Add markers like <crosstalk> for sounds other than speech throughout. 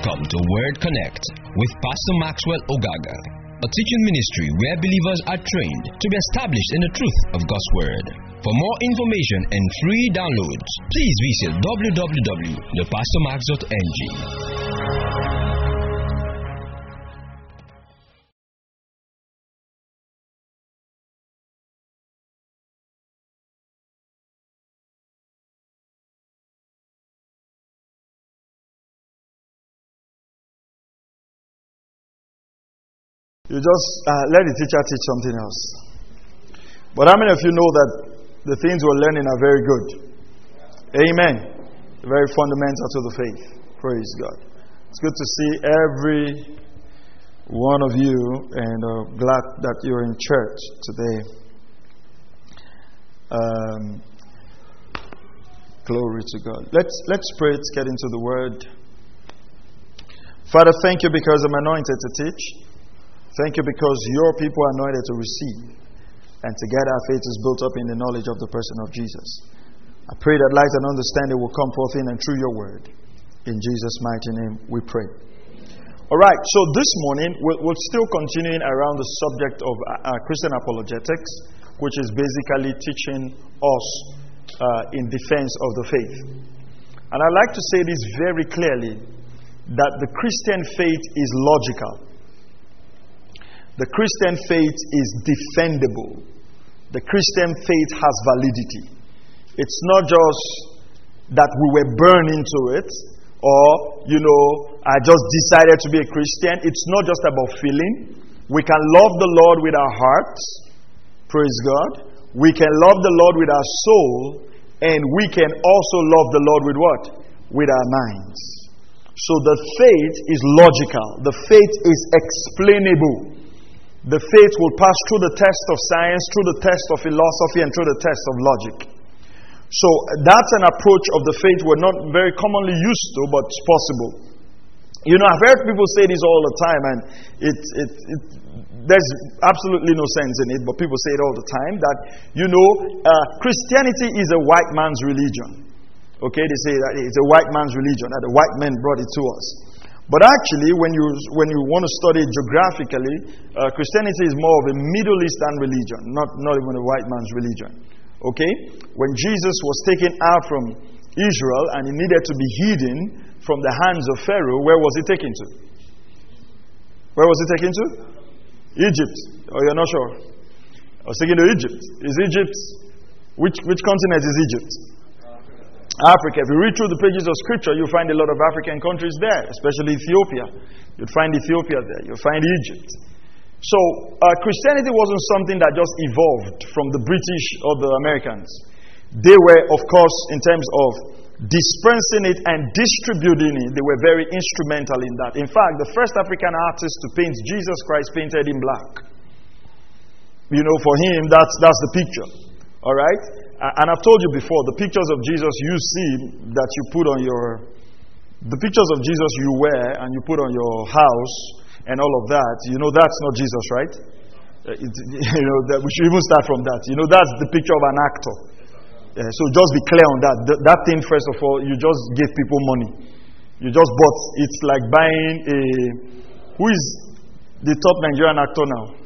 Welcome to Word Connect with Pastor Maxwell Ogaga, a teaching ministry where believers are trained to be established in the truth of God's Word. For more information and free downloads, please visit www.thepastormax.ng. You just uh, let the teacher teach something else. But how many of you know that the things we're learning are very good? Amen. Very fundamental to the faith. Praise God. It's good to see every one of you, and uh, glad that you're in church today. Um, glory to God. Let's let's pray. Let's get into the Word. Father, thank you because I'm anointed to teach. Thank you because your people are anointed to receive. And together our faith is built up in the knowledge of the person of Jesus. I pray that light and understanding will come forth in and through your word. In Jesus' mighty name we pray. All right, so this morning we're, we're still continuing around the subject of uh, uh, Christian apologetics, which is basically teaching us uh, in defense of the faith. And I'd like to say this very clearly that the Christian faith is logical. The Christian faith is defendable. The Christian faith has validity. It's not just that we were born into it or, you know, I just decided to be a Christian. It's not just about feeling. We can love the Lord with our hearts. Praise God. We can love the Lord with our soul. And we can also love the Lord with what? With our minds. So the faith is logical, the faith is explainable. The faith will pass through the test of science, through the test of philosophy, and through the test of logic. So that's an approach of the faith we're not very commonly used to, but it's possible. You know, I've heard people say this all the time, and it, it, it, there's absolutely no sense in it, but people say it all the time that, you know, uh, Christianity is a white man's religion. Okay, they say that it's a white man's religion, that the white men brought it to us. But actually, when you, when you want to study geographically, uh, Christianity is more of a Middle Eastern religion, not, not even a white man's religion. Okay? When Jesus was taken out from Israel and he needed to be hidden from the hands of Pharaoh, where was he taken to? Where was he taken to? Egypt. Oh, you're not sure? I was taken to Egypt. Is Egypt, which, which continent is Egypt? Africa. If you read through the pages of Scripture, you'll find a lot of African countries there, especially Ethiopia. You'd find Ethiopia there. You'll find Egypt. So, uh, Christianity wasn't something that just evolved from the British or the Americans. They were, of course, in terms of dispersing it and distributing it, they were very instrumental in that. In fact, the first African artist to paint Jesus Christ painted in black. You know, for him, that's, that's the picture. All right? And I've told you before, the pictures of Jesus you see that you put on your, the pictures of Jesus you wear and you put on your house and all of that, you know that's not Jesus, right? Uh, it, <laughs> you know, that we should even start from that. You know, that's the picture of an actor. Uh, so just be clear on that. Th- that thing, first of all, you just give people money. You just bought. It's like buying a. Who is the top Nigerian actor now?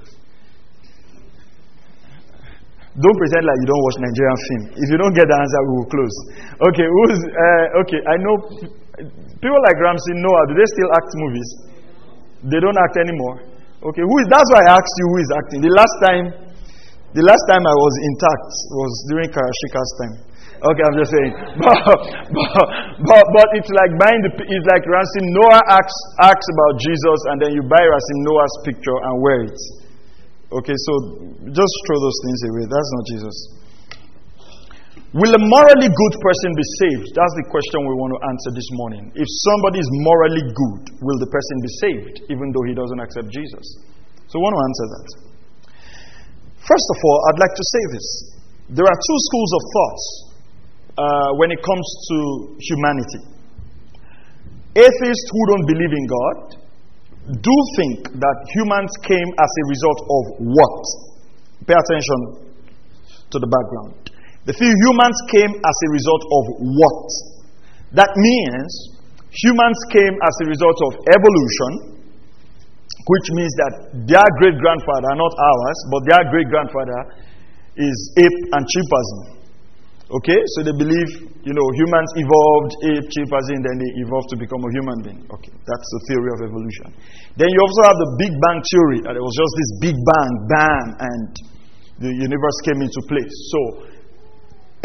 Don't pretend like you don't watch Nigerian film. If you don't get the answer, we will close. Okay, who's uh, okay? I know people like Ramsey Nouah. Do they still act movies? They don't act anymore. Okay, who is? That's why I asked you who is acting. The last time, the last time I was intact was during Karashika's time. Okay, I'm just saying. <laughs> But, but, but, but it's like buying the, it's like Ramsey Nouah asks, asks about Jesus and then you buy Ramsey Nouah's picture and wear it. Okay, so just throw those things away. That's not Jesus. Will a morally good person be saved? That's the question we want to answer this morning. If somebody is morally good, will the person be saved even though he doesn't accept Jesus? So we want to answer that. First of all, I'd like to say this. There are two schools of thoughts uh, when it comes to humanity. Atheists who don't believe in God do think that humans came as a result of what? Pay attention to the background. They feel humans came as a result of what? That means humans came as a result of evolution, which means that their great grandfather, not ours, but their great grandfather is ape and chimpanzee. Okay, so they believe, you know, humans evolved, ape, chimpanzee, and then they evolved to become a human being. Okay, that's the theory of evolution. Then you also have the Big Bang theory, that it was just this Big Bang, bam, and the universe came into place. So,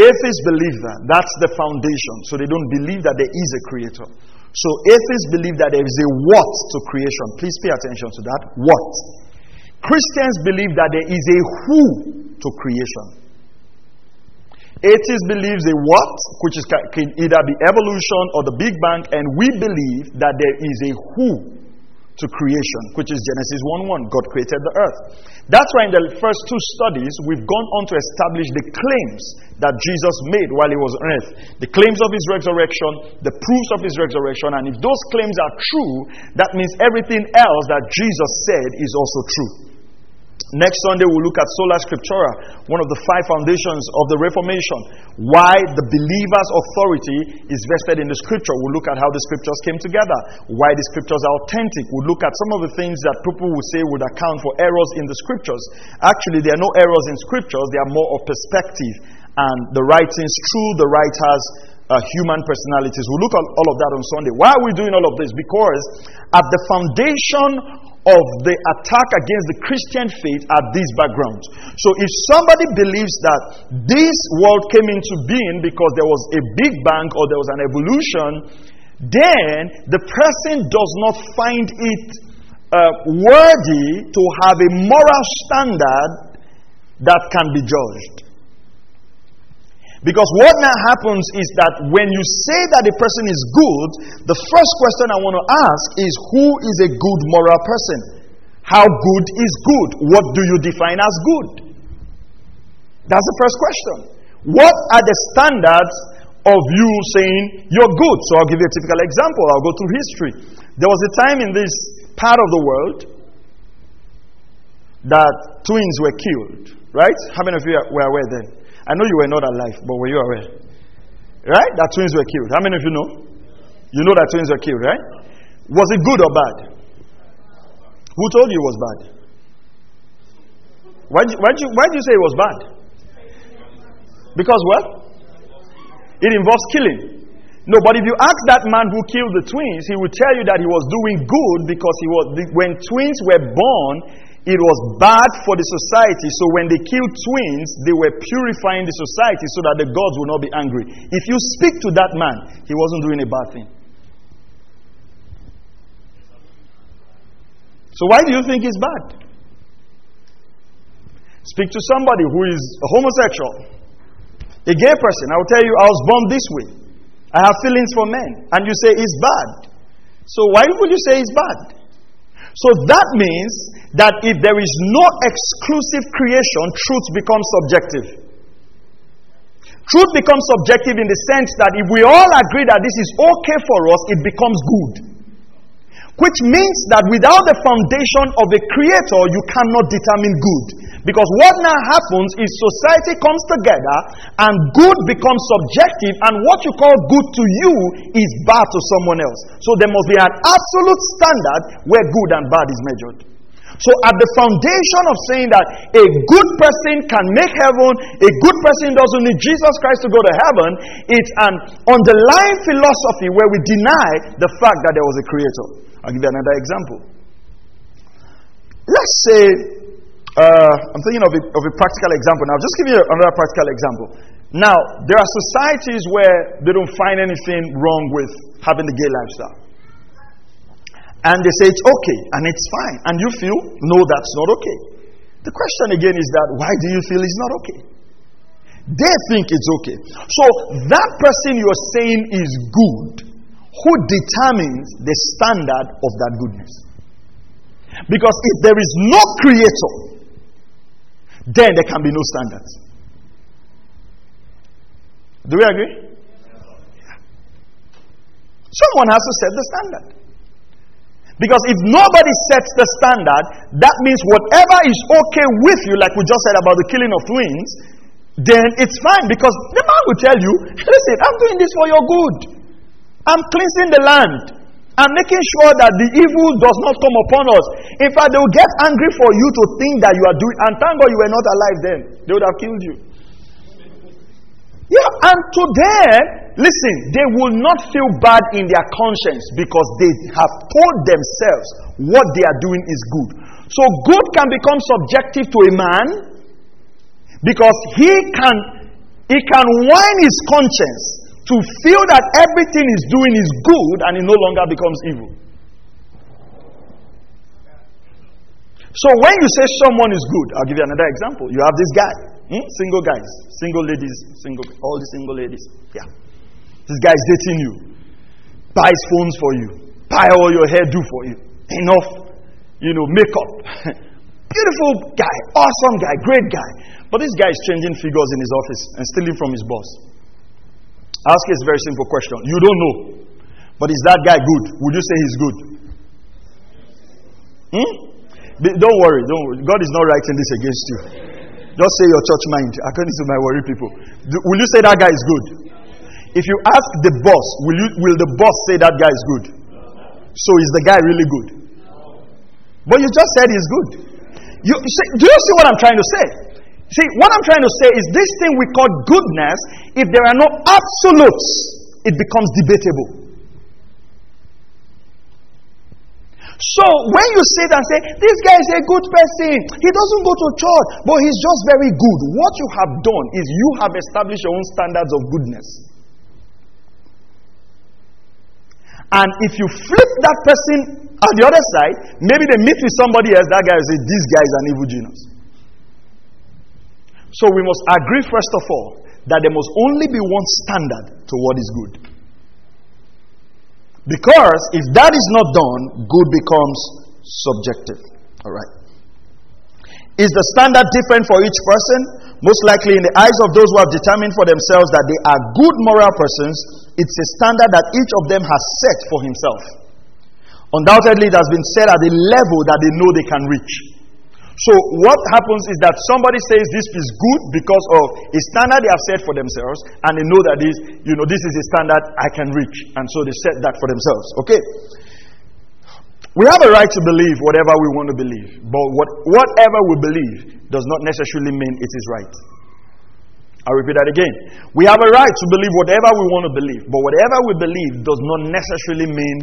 atheists believe that. That's the foundation. So they don't believe that there is a creator. So atheists believe that there is a what to creation. Please pay attention to that. What? Christians believe that there is a who to creation. Atheists believes a what, which is, can either be evolution or the Big Bang, and we believe that there is a who to creation, which is Genesis 1 1. God created the earth. That's why in the first two studies, we've gone on to establish the claims that Jesus made while he was on earth. The claims of his resurrection, the proofs of his resurrection, and if those claims are true, that means everything else that Jesus said is also true. Next Sunday, we'll look at Sola Scriptura, one of the five foundations of the Reformation. Why the believer's authority is vested in the Scripture. We'll look at how the Scriptures came together, why the Scriptures are authentic. We'll look at some of the things that people would say would account for errors in the Scriptures. Actually, there are no errors in Scriptures, they are more of perspective. And the writings, through the writers, uh, human personalities. We'll look at all of that on Sunday. Why are we doing all of this? Because at the foundation of the attack against the Christian faith are these backgrounds. So if somebody believes that this world came into being because there was a big bang or there was an evolution, then the person does not find it uh, worthy to have a moral standard that can be judged. Because what now happens is that when you say that a person is good, the first question I want to ask is who is a good moral person? How good is good? What do you define as good? That's the first question. What are the standards of you saying you're good? So I'll give you a typical example. I'll go through history. There was a time in this part of the world that twins were killed, right? How many of you were aware then? I know you were not alive, but were you aware? Right? That twins were killed. How many of you know? You know that twins were killed, right? Was it good or bad? Who told you it was bad? Why did you, you, you say it was bad? Because what? It involves killing. No, but if you ask that man who killed the twins, he will tell you that he was doing good because he was when twins were born, it was bad for the society. So when they killed twins, they were purifying the society so that the gods would not be angry. If you speak to that man, he wasn't doing a bad thing. So why do you think it's bad? Speak to somebody who is a homosexual, a gay person. I will tell you, I was born this way. I have feelings for men. And you say it's bad. So why would you say it's bad? So that means that if there is no exclusive creation, truth becomes subjective. Truth becomes subjective in the sense that if we all agree that this is okay for us, it becomes good. Which means that without the foundation of a creator, you cannot determine good. Because what now happens is society comes together and good becomes subjective, and what you call good to you is bad to someone else. So there must be an absolute standard where good and bad is measured. So, at the foundation of saying that a good person can make heaven, a good person doesn't need Jesus Christ to go to heaven, it's an underlying philosophy where we deny the fact that there was a creator. I'll give you another example. Let's say, uh, I'm thinking of a, of a practical example now. Just give you another practical example. Now, there are societies where they don't find anything wrong with having the gay lifestyle. And they say it's okay and it's fine. And you feel, no, that's not okay. The question again is that why do you feel it's not okay? They think it's okay. So that person you're saying is good who determines the standard of that goodness. Because if there is no creator, then there can be no standards. Do we agree? Someone has to set the standard. Because if nobody sets the standard, that means whatever is okay with you, like we just said about the killing of twins, then it's fine. Because the man will tell you, <laughs> listen, I'm doing this for your good. I'm cleansing the land. I'm making sure that the evil does not come upon us. In fact, they will get angry for you to think that you are doing, and thank God you were not alive then. They would have killed you. Yeah, and to them, listen, they will not feel bad in their conscience because they have told themselves what they are doing is good. So good can become subjective to a man because he can he can whine his conscience to feel that everything he's doing is good and it no longer becomes evil. So when you say someone is good, I'll give you another example. You have this guy, hmm? single guys, single ladies, single all the single ladies. Yeah. This guy is dating you, buys phones for you, buy all your hair do for you. Enough, you know, makeup. <laughs> Beautiful guy, awesome guy, great guy. But this guy is changing figures in his office and stealing from his boss. Ask a very simple question. You don't know. But is that guy good? Would you say he's good? Hmm? Don't worry, don't worry. God is not writing this against you. Just say your church mind, according to my worry people. Do, will you say that guy is good? If you ask the boss, will, you, will the boss say that guy is good? So is the guy really good? But you just said he's good. You, do you see what I'm trying to say? See, what I'm trying to say is this thing we call goodness, if there are no absolutes, it becomes debatable. So when you sit and say, This guy is a good person, he doesn't go to church, but he's just very good, what you have done is you have established your own standards of goodness. And if you flip that person on the other side, maybe they meet with somebody else, that guy will say, This guy is an evil genius. So we must agree, first of all, that there must only be one standard to what is good. Because if that is not done, good becomes subjective. All right. Is the standard different for each person? Most likely, in the eyes of those who have determined for themselves that they are good moral persons, it's a standard that each of them has set for himself. Undoubtedly, it has been set at a level that they know they can reach. So what happens is that somebody says this is good because of a standard they have set for themselves, and they know that this, you know, this is a standard I can reach, and so they set that for themselves. Okay. We have a right to believe whatever we want to believe, but what, whatever we believe does not necessarily mean it is right. I'll repeat that again. We have a right to believe whatever we want to believe, but whatever we believe does not necessarily mean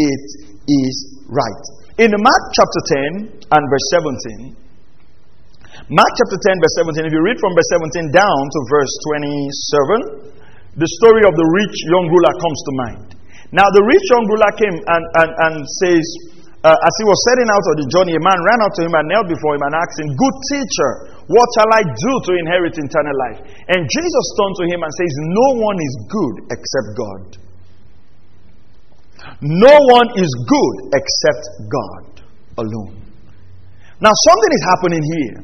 it is right. In Mark chapter 10 and verse 17, Mark chapter 10, verse 17, if you read from verse 17 down to verse 27, the story of the rich young ruler comes to mind. Now, the rich young ruler came and, and, and says, uh, as he was setting out on the journey, a man ran up to him and knelt before him and asked him, Good teacher, what shall I do to inherit eternal life? And Jesus turned to him and says, No one is good except God. No one is good except God alone. Now, something is happening here.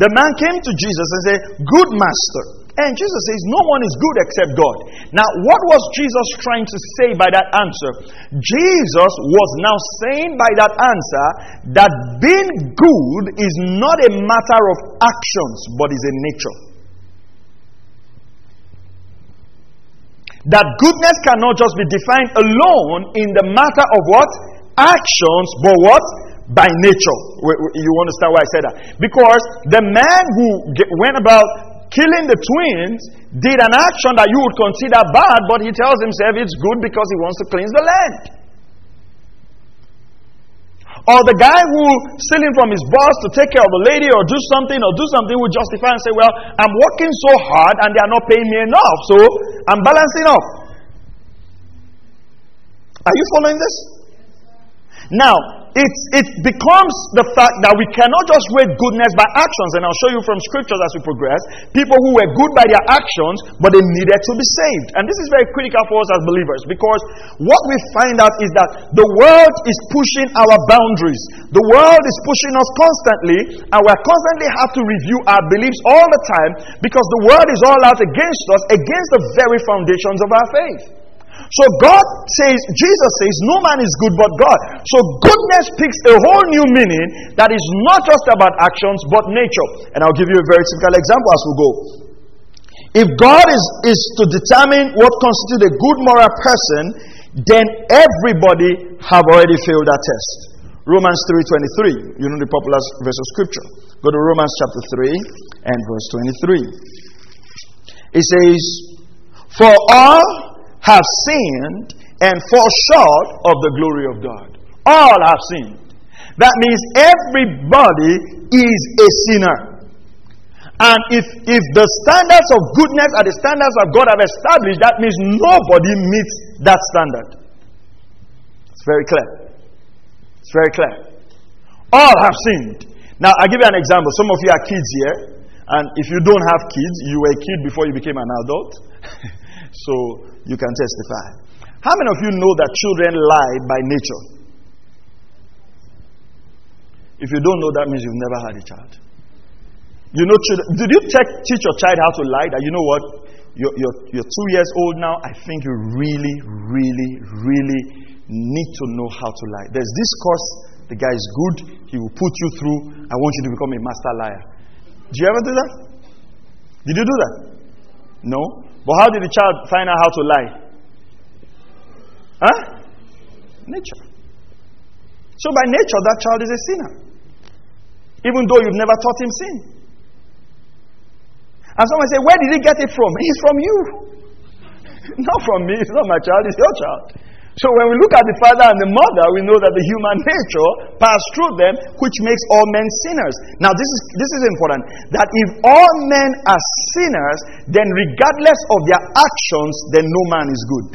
The man came to Jesus and said, Good master. And Jesus says, No one is good except God. Now, what was Jesus trying to say by that answer? Jesus was now saying by that answer that being good is not a matter of actions, but is a nature. That goodness cannot just be defined alone in the matter of what? Actions, but what? By nature. You understand why I said that? Because the man who went about killing the twins did an action that you would consider bad, but he tells himself it's good because he wants to cleanse the land. Or the guy who stealing from his boss to take care of a lady or do something or do something would justify and say, Well, I'm working so hard and they are not paying me enough, so I'm balancing off. Are you following this? Now, it, it becomes the fact that we cannot just rate goodness by actions, and I'll show you from scriptures as we progress. People who were good by their actions, but they needed to be saved. And this is very critical for us as believers because what we find out is that the world is pushing our boundaries. The world is pushing us constantly, and we constantly have to review our beliefs all the time because the world is all out against us, against the very foundations of our faith. So God says, Jesus says, no man is good but God. So goodness picks a whole new meaning that is not just about actions but nature. And I'll give you a very typical example as we go. If God is, is to determine what constitutes a good moral person, then everybody have already failed that test. Romans 3:23. You know the popular verse of scripture. Go to Romans chapter 3 and verse 23. It says, "For all have sinned and fall short of the glory of God. All have sinned. That means everybody is a sinner. And if, if the standards of goodness are the standards that God have established, that means nobody meets that standard. It's very clear. It's very clear. All have sinned. Now, I'll give you an example. Some of you are kids here, and if you don't have kids, you were a kid before you became an adult. <laughs> so you can testify. How many of you know that children lie by nature? If you don't know, that means you've never had a child. You know, children, did you teach your child how to lie? That you know what? You're, you're, you're two years old now. I think you really, really, really need to know how to lie. There's this course, the guy is good, he will put you through. I want you to become a master liar. Did you ever do that? Did you do that? No? But how did the child find out how to lie? Huh? Nature. So by nature, that child is a sinner. Even though you've never taught him sin. And someone say, Where did he get it from? He's from you. <laughs> not from me. It's not my child, it's your child. So when we look at the father and the mother, we know that the human nature passed through them, which makes all men sinners. Now, this is, this is important that if all men are sinners, then regardless of their actions, then no man is good.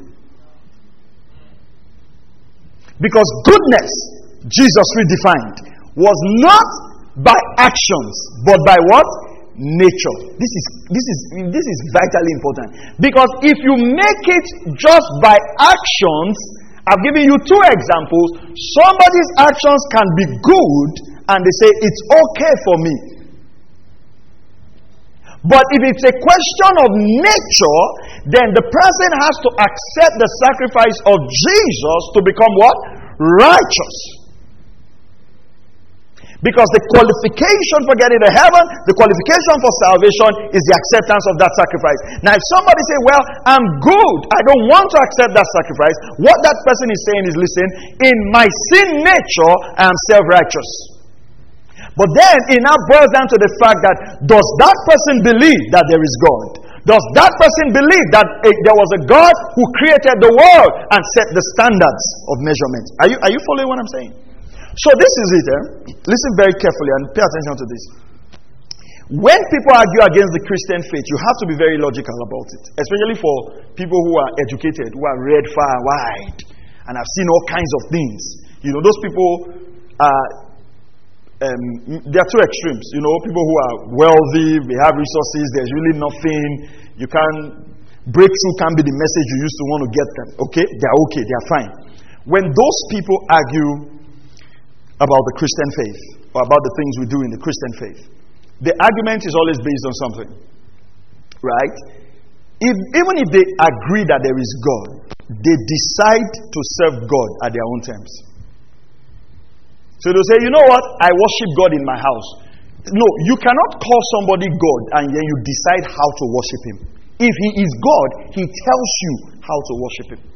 Because goodness, Jesus redefined, was not by actions, but by what? Nature. This is, this is, this is vitally important. Because if you make it just by actions, I've given you two examples. Somebody's actions can be good and they say, It's okay for me. But if it's a question of nature, then the person has to accept the sacrifice of Jesus to become what? Righteous. Because the qualification for getting to heaven, the qualification for salvation is the acceptance of that sacrifice. Now, if somebody say, Well, I'm good, I don't want to accept that sacrifice, what that person is saying is, Listen, in my sin nature, I am self righteous. But then it now boils down to the fact that does that person believe that there is God? Does that person believe that eh, there was a God who created the world and set the standards of measurement? Are you, are you following what I'm saying? So this is it. Eh? Listen very carefully and pay attention to this. When people argue against the Christian faith, you have to be very logical about it, especially for people who are educated, who are read far and wide, and have seen all kinds of things. You know, those people are. Um, there are two extremes. You know, people who are wealthy, they have resources, there's really nothing. You can breakthrough can be the message you used to want to get them. Okay? They're okay, they're fine. When those people argue about the Christian faith or about the things we do in the Christian faith. The argument is always based on something. Right? If, even if they agree that there is God, they decide to serve God at their own terms. So they'll say, you know what? I worship God in my house. No, you cannot call somebody God and then you decide how to worship Him. If He is God, He tells you how to worship Him.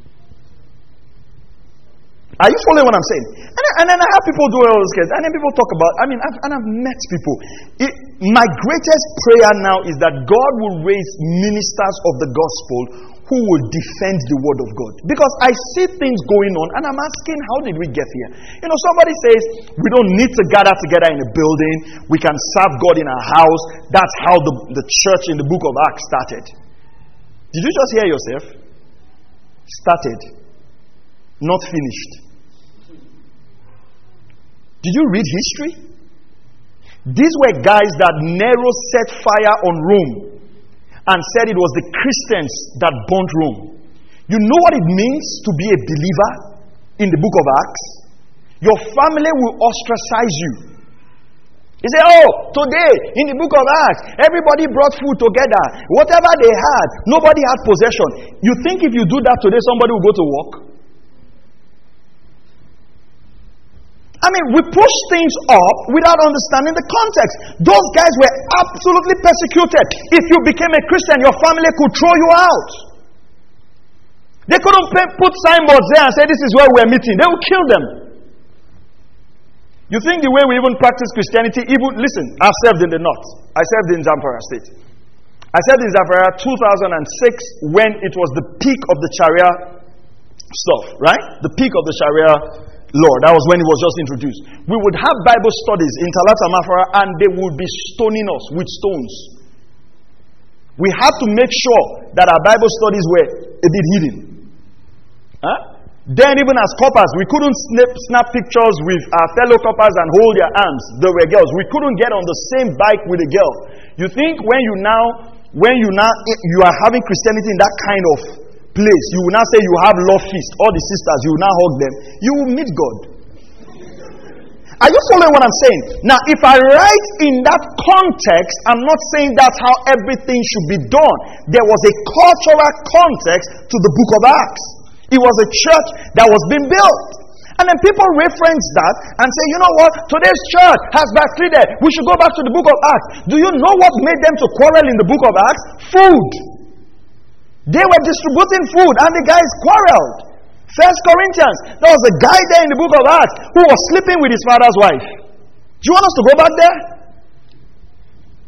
Are you following what I'm saying? And, and then I have people do all those things. And then people talk about, I mean, I've, and I've met people. It, my greatest prayer now is that God will raise ministers of the gospel who will defend the word of God. Because I see things going on and I'm asking, how did we get here? You know, somebody says, we don't need to gather together in a building, we can serve God in our house. That's how the, the church in the book of Acts started. Did you just hear yourself? Started, not finished. Did you read history? These were guys that Nero set fire on Rome and said it was the Christians that burnt Rome. You know what it means to be a believer in the book of Acts? Your family will ostracize you. He said, Oh, today in the book of Acts, everybody brought food together. Whatever they had, nobody had possession. You think if you do that today, somebody will go to work? I mean, we push things up without understanding the context. Those guys were absolutely persecuted. If you became a Christian, your family could throw you out. They couldn't put signboards there and say, This is where we're meeting. They would kill them. You think the way we even practice Christianity, even, listen, I served in the north. I served in Zamfara State. I served in Zamfara 2006 when it was the peak of the Sharia stuff, right? The peak of the Sharia law. That was when it was just introduced. We would have Bible studies in Talata Mafara and they would be stoning us with stones. We had to make sure that our Bible studies were a bit hidden. Huh? Then, even as corpers, we couldn't snap, snap pictures with our fellow corpers and hold their arms. They were girls. We couldn't get on the same bike with a girl. You think when you now, when you now, you are having Christianity in that kind of place, you will now say you have love feast. All the sisters, you will now hug them. You will meet God. Are you following what I'm saying? Now, if I write in that context, I'm not saying that's how everything should be done. There was a cultural context to the book of Acts. It was a church that was being built. And then people reference that and say, you know what? Today's church has backslided. We should go back to the book of Acts. Do you know what made them to quarrel in the book of Acts? Food. They were distributing food and the guys quarreled. First Corinthians, there was a guy there in the book of Acts who was sleeping with his father's wife. Do you want us to go back there?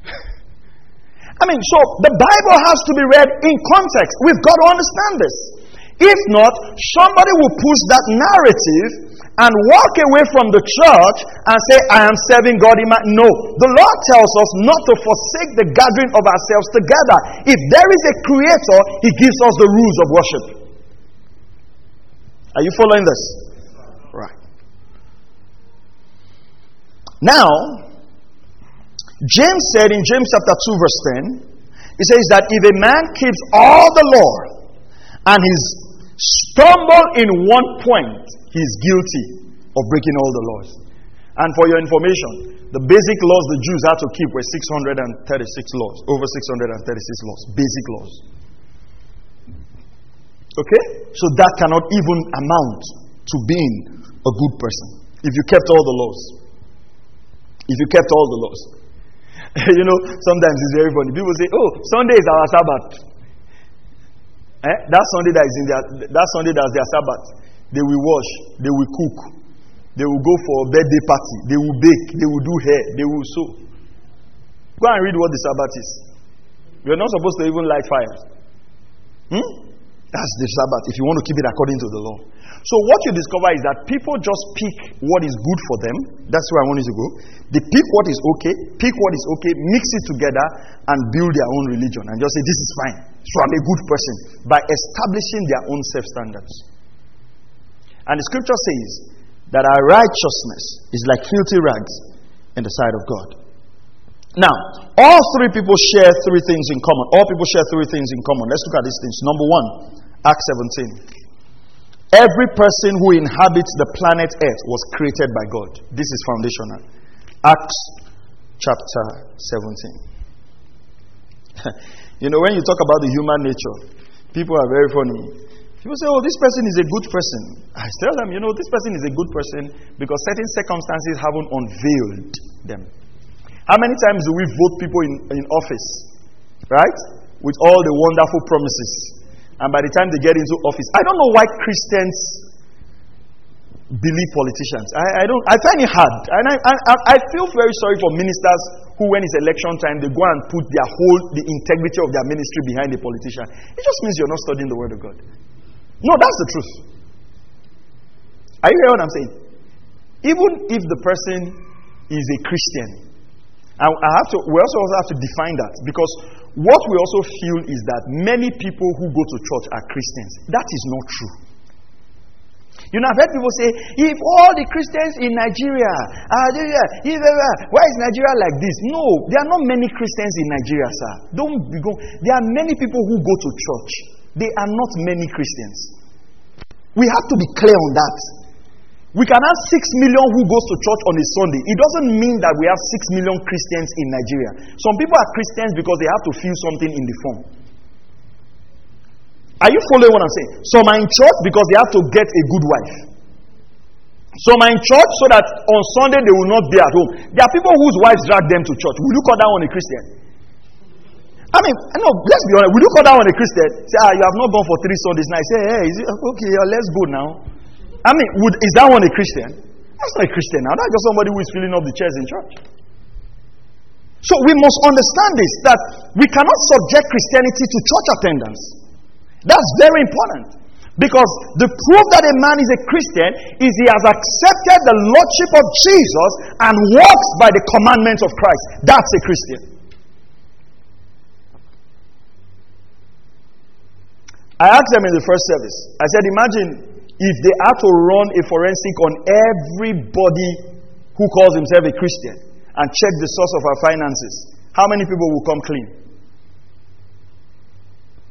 <laughs> I mean, so the Bible has to be read in context. We've got to understand this. If not, somebody will push that narrative and walk away from the church and say, I am serving God in my. No. The Lord tells us not to forsake the gathering of ourselves together. If there is a creator, He gives us the rules of worship. Are you following this? Right. Now, James said in James chapter 2, verse 10, he says that if a man keeps all the law and his stumble in one point, he's guilty of breaking all the laws. And for your information, the basic laws the Jews had to keep were 636 laws, over 636 laws, basic laws. Okay? So that cannot even amount to being a good person if you kept all the laws. If you kept all the laws. <laughs> you know, sometimes it's very funny. People say, oh, Sunday is our Sabbath. Eh? That Sunday that is in their that Sunday that's their Sabbath. They will wash, they will cook, they will go for a birthday party, they will bake, they will do hair, they will sew. Go and read what the Sabbath is. You're not supposed to even light fires. Hmm? That's the Sabbath if you want to keep it according to the law. So, what you discover is that people just pick what is good for them. That's where I want you to go. They pick what is okay, pick what is okay, mix it together, and build their own religion and just say, This is fine. So, I'm a good person by establishing their own self standards. And the scripture says that our righteousness is like filthy rags in the sight of God. Now, all three people share three things in common. All people share three things in common. Let's look at these things. Number one, Acts 17. Every person who inhabits the planet Earth was created by God. This is foundational. Acts chapter 17. <laughs> you know, when you talk about the human nature, people are very funny. People say, oh, this person is a good person. I tell them, you know, this person is a good person because certain circumstances haven't unveiled them. How many times do we vote people in, in office, right? With all the wonderful promises and by the time they get into office, I don't know why Christians believe politicians. I, I don't. I find it hard, and I, I, I feel very sorry for ministers who, when it's election time, they go and put their whole the integrity of their ministry behind a politician. It just means you're not studying the Word of God. No, that's the truth. Are you hearing what I'm saying? Even if the person is a Christian, I, I have to. We also have to define that because what we also feel is that many people who go to church are Christians. That is not true. You know, I've heard people say, if all the Christians in Nigeria are if, why is Nigeria like this? No, there are not many Christians in Nigeria, sir. Don't be go. There are many people who go to church. They are not many Christians. We have to be clear on that. We can have 6 million who goes to church on a Sunday. It doesn't mean that we have 6 million Christians in Nigeria. Some people are Christians because they have to feel something in the form. Are you following what I'm saying? Some are in church because they have to get a good wife. Some are in church so that on Sunday they will not be at home. There are people whose wives drag them to church. Will you call that one a Christian? I mean, no, let's be honest. Would you call that one a Christian? Say, ah, you have not gone for three Sundays now. Say, hey, it okay? Let's go now. I mean, would, is that one a Christian? That's not a Christian now. That's just somebody who is filling up the chairs in church. So we must understand this that we cannot subject Christianity to church attendance. That's very important. Because the proof that a man is a Christian is he has accepted the Lordship of Jesus and walks by the commandments of Christ. That's a Christian. I asked them in the first service, I said, Imagine if they had to run a forensic on everybody who calls himself a Christian and check the source of our finances, how many people will come clean?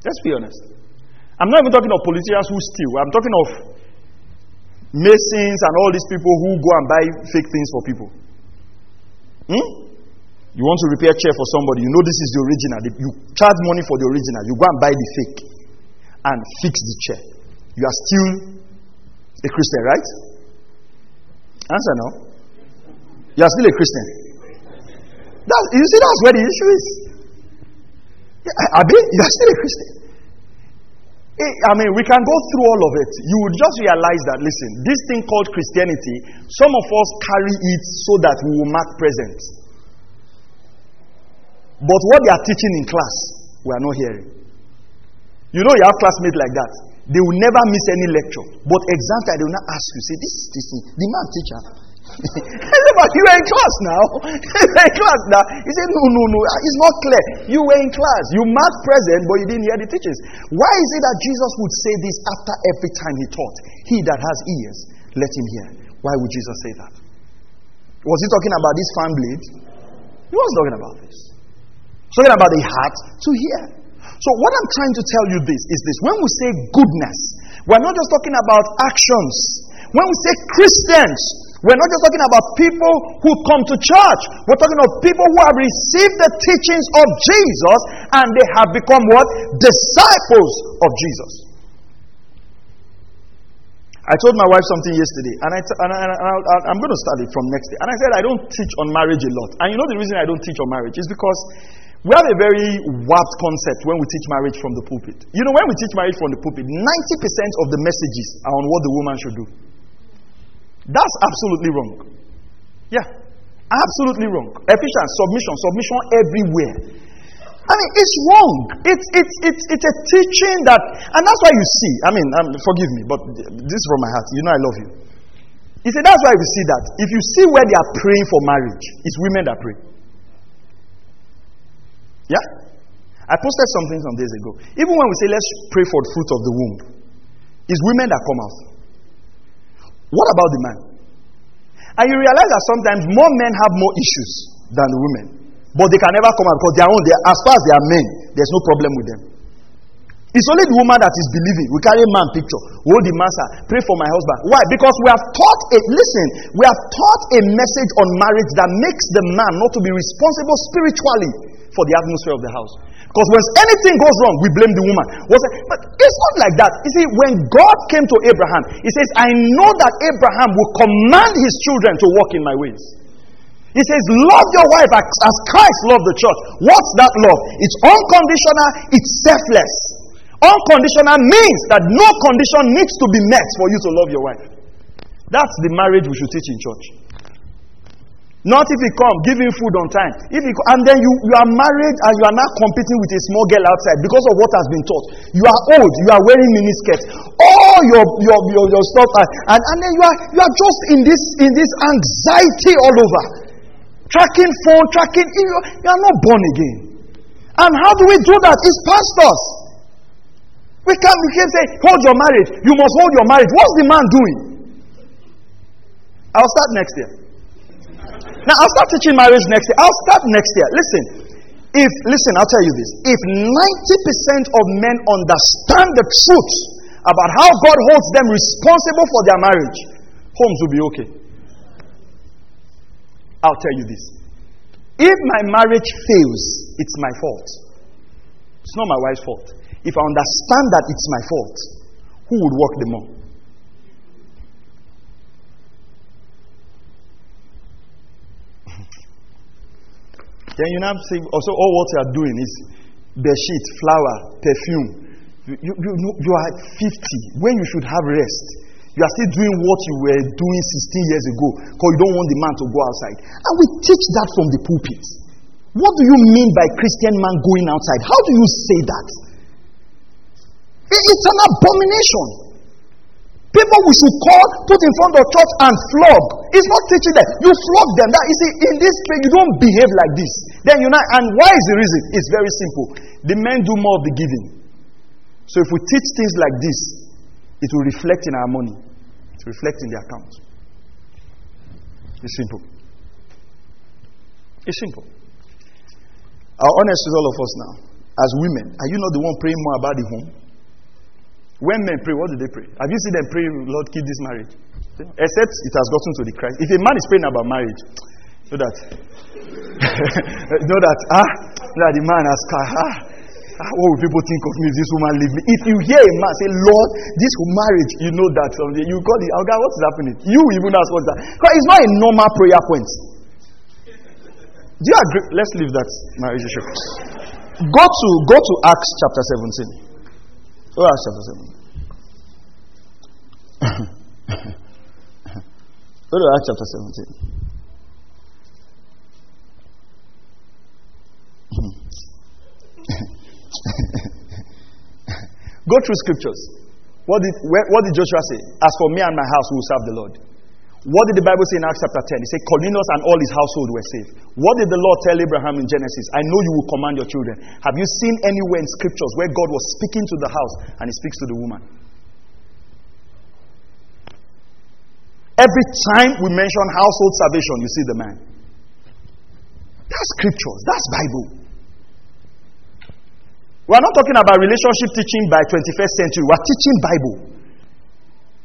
Let's be honest. I'm not even talking of politicians who steal. I'm talking of masons and all these people who go and buy fake things for people. Hmm? You want to repair a chair for somebody, you know this is the original. You charge money for the original. You go and buy the fake and fix the chair. You are still a Christian, right? Answer no. You are still a Christian. That, you see, that's where the issue is. Yeah, Abi, you are still a Christian. Eh, I mean, we can go through all of it. You would just realize that, listen, this thing called Christianity, some of us carry it so that we will mark present. But what they are teaching in class, we are not hearing. You know, you have classmates like that. They will never miss any lecture. But exam time, they will not ask you, say, this is this thing. The man teacher, <laughs> but you were in class now. <laughs> in class now. He said, No, no, no. Uh, it's not clear. You were in class. You marked present, but you didn't hear the teachings. Why is it that Jesus would say this after every time he taught? He that has ears, let him hear. Why would Jesus say that? Was he talking about this fan blade? He was talking about this. Talking about the heart to hear. So, what I'm trying to tell you this is this when we say goodness, we're not just talking about actions. When we say Christians, we're not just talking about people who come to church. We're talking of people who have received the teachings of Jesus and they have become what? Disciples of Jesus. I told my wife something yesterday, and, I t- and, I, am going to start it from next day. And I said, I don't teach on marriage a lot. And you know the reason I don't teach on marriage is because we have a very warped concept when we teach marriage from the pulpit. You know, when we teach marriage from the pulpit, 90% of the messages are on what the woman should do. That's absolutely wrong. Yeah. Absolutely wrong. Ephesians, submission, submission everywhere. I mean, it's wrong. It's, it's, it's, it's a teaching that, and that's why you see, I mean, um, forgive me, but this is from my heart. You know I love you. You see, that's why you see that. If you see where they are praying for marriage, it's women that pray. Yeah? I posted something some days ago. Even when we say, let's pray for the fruit of the womb, it's women that come out. What about the man? And you realize that sometimes more men have more issues than the women. But they can never come out because they are own. They are, as far as they are men, there's no problem with them. It's only the woman that is believing. We carry man picture. Hold the master. Pray for my husband. Why? Because we have taught a listen, we have taught a message on marriage that makes the man not to be responsible spiritually for the atmosphere of the house. Because when anything goes wrong, we blame the woman. But it's not like that. You see, when God came to Abraham, He says, I know that Abraham will command his children to walk in my ways. He says, Love your wife as Christ loved the church. What's that love? It's unconditional, it's selfless. Unconditional means that no condition needs to be met for you to love your wife. That's the marriage we should teach in church. Not if he come, him food on time. If he, and then you, you are married and you are now competing with a small girl outside because of what has been taught. You are old, you are wearing miniskirts. All your, your, your, your stuff, and, and then you are, you are just in this, in this anxiety all over. Tracking phone, tracking, you, you are not born again. And how do we do that? It's pastors. We can't, we can't say, hold your marriage. You must hold your marriage. What's the man doing? I'll start next year. Now, I'll start teaching marriage next year. I'll start next year. Listen, if, listen, I'll tell you this. If 90% of men understand the truth about how God holds them responsible for their marriage, homes will be okay. I'll tell you this. If my marriage fails, it's my fault. It's not my wife's fault. If I understand that it's my fault, who would work the more? <laughs> Then you now see also oh, all what you are doing is bed sheet, flour, perfume. You, you, you, you are 50 when you should have rest. You are still doing what you were doing 16 years ago because you don't want the man to go outside. And we teach that from the pulpit. What do you mean by Christian man going outside? How do you say that? It's an abomination. People we should call, put in front of church and flog. It's not teaching them. You flog them. That you see, in this place, you don't behave like this. Then you know, and why is the reason? It's very simple. The men do more of the giving. So if we teach things like this, it will reflect in our money. It will reflect in the account. It's simple. It's simple. Our honest with all of us now, as women, are you not the one praying more about the home? When men pray, what do they pray? Have you seen them pray, Lord, keep this marriage? Except it has gotten to the Christ. If a man is praying about marriage, know that, <laughs> know that, ah, that the man has, ah, ah, what will people think of me if this woman leave me? If you hear a man say, Lord, this marriage, you know that someday you call it, oh God, what is happening? You even ask what's that. Because it's not a normal prayer point. Do you agree? Let's leave that marriage issue. Go to go to Acts chapter 17. Go Acts chapter 7. <laughs> Go to Acts chapter 17. Go through scriptures. What did, where, what did Joshua say? As for me and my house, we will serve the Lord. What did the Bible say in Acts chapter 10? He said, Cornelius and all his household were saved. What did the Lord tell Abraham in Genesis? I know you will command your children. Have you seen anywhere in scriptures where God was speaking to the house and he speaks to the woman? Every time we mention household salvation, you see the man. That's scriptures, that's Bible. We're not talking about relationship teaching by 21st century, we're teaching Bible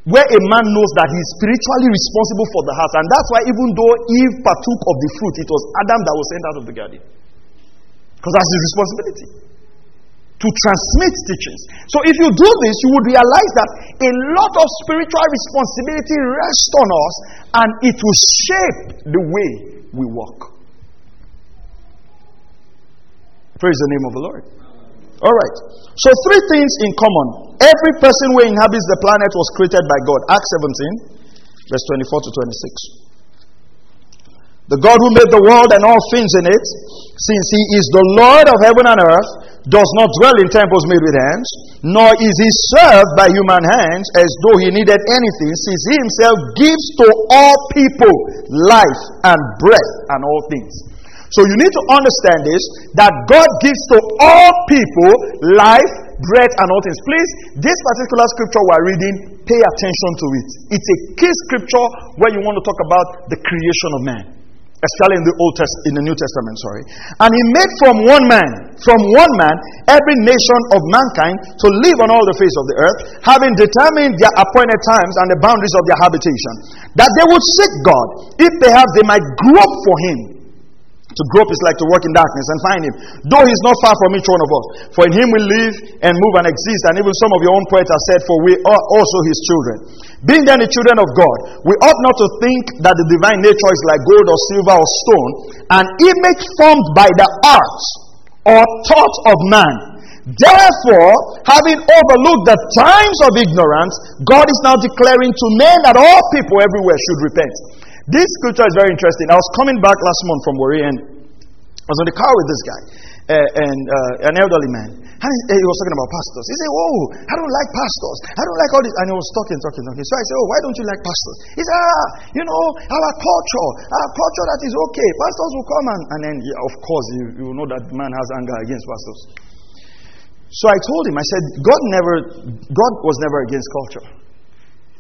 where a man knows that he is spiritually responsible for the house. And that's why, even though Eve partook of the fruit, it was Adam that was sent out of the garden. Because that's his responsibility to transmit teachings. So, if you do this, you would realize that a lot of spiritual responsibility rests on us and it will shape the way we walk. Praise the name of the Lord. All right. So, three things in common Every person who inhabits the planet was created by God. Acts 17, verse 24 to 26. The God who made the world and all things in it, since he is the Lord of heaven and earth, does not dwell in temples made with hands, nor is he served by human hands as though he needed anything, since he himself gives to all people life and breath and all things. So you need to understand this that God gives to all people life, bread, and all things. Please, this particular scripture we're reading, pay attention to it. It's a key scripture where you want to talk about the creation of man. Especially in the Old Test, in the New Testament, sorry. And he made from one man, from one man, every nation of mankind to live on all the face of the earth, having determined their appointed times and the boundaries of their habitation, that they would seek God, if perhaps they might grope for him to grope is like to walk in darkness and find him. Though he's not far from each one of us. For in him we live and move and exist. And even some of your own poets have said, For we are also his children. Being then the children of God, we ought not to think that the divine nature is like gold or silver or stone, an image formed by the arts or thought of man. Therefore, having overlooked the times of ignorance, God is now declaring to men that all people everywhere should repent. This scripture is very interesting. I was coming back last month from Warri and I was in the car with this guy, uh, and uh, an elderly man. And he, he, was talking about pastors. He said, Oh, I don't like pastors. I don't like all this. And he was talking, talking, talking. So I said, Oh, why don't you like pastors? He said, Ah, you know, our culture, our culture that is okay. Pastors will come and, and then, yeah, of course, you, you know that man has anger against pastors. So I told him, I said, God never, God was never against culture.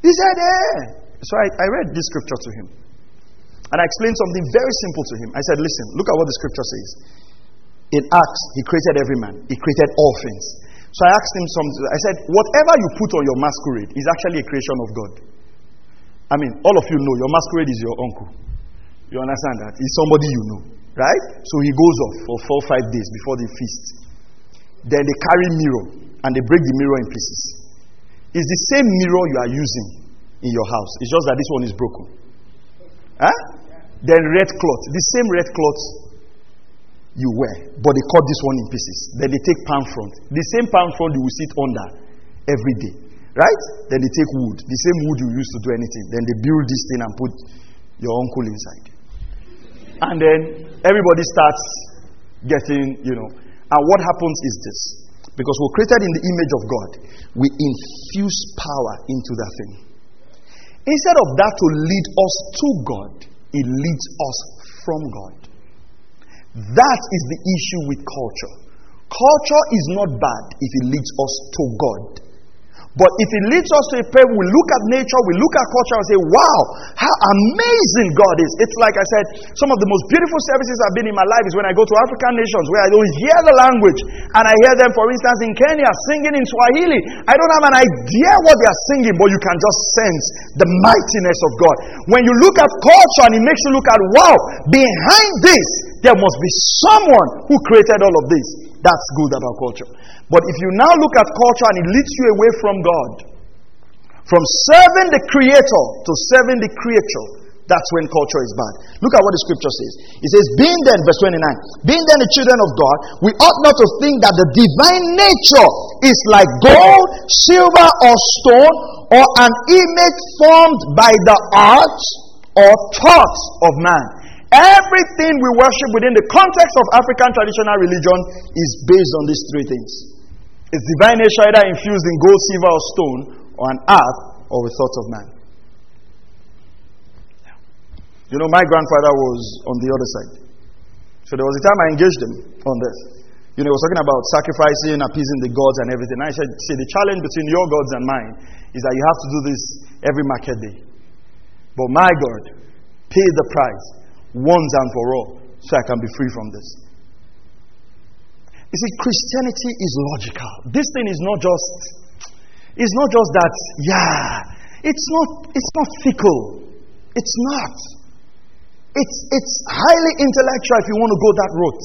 He said, Eh. So I, I read this scripture to him. And I explained something very simple to him. I said, Listen, look at what the scripture says. In Acts, he created every man, he created all things. So I asked him something. I said, Whatever you put on your masquerade is actually a creation of God. I mean, all of you know your masquerade is your uncle. You understand that? He's somebody you know, right? So he goes off for four or five days before the feast. Then they carry mirror and they break the mirror in pieces. It's the same mirror you are using in your house. It's just that this one is broken. Huh? Then red cloth. The same red cloth you wear, but they cut this one in pieces. Then they take palm front. The same palm front you will sit under every day. Right? Then they take wood, the same wood you use to do anything. Then they build this thing and put your uncle inside. And then everybody starts getting, you know. And what happens is this because we're created in the image of God, we infuse power into that thing. Instead of that to lead us to God, it leads us from God. That is the issue with culture. Culture is not bad if it leads us to God. But if it leads us to a place we look at nature, we look at culture and say, wow, how amazing God is. It's like I said, some of the most beautiful services I've been in my life is when I go to African nations where I don't hear the language and I hear them, for instance, in Kenya singing in Swahili. I don't have an idea what they are singing, but you can just sense the mightiness of God. When you look at culture and it makes you look at, wow, behind this, there must be someone who created all of this. That's good about culture. But if you now look at culture and it leads you away from God, from serving the Creator to serving the creature, that's when culture is bad. Look at what the scripture says. It says, Being then, verse 29, being then the children of God, we ought not to think that the divine nature is like gold, silver, or stone, or an image formed by the art or thoughts of man. Everything we worship within the context of African traditional religion is based on these three things. It's divine nature either infused in gold, silver, or stone, or an earth, or with thoughts of man. You know, my grandfather was on the other side. So there was a time I engaged him on this. You know, he was talking about sacrificing, appeasing the gods, and everything. I said, see, the challenge between your gods and mine is that you have to do this every market day. But my God paid the price once and for all so I can be free from this. You see, Christianity is logical. This thing is not just, it's not just that, yeah, it's not, it's not fickle. It's not. It's, it's highly intellectual if you want to go that route.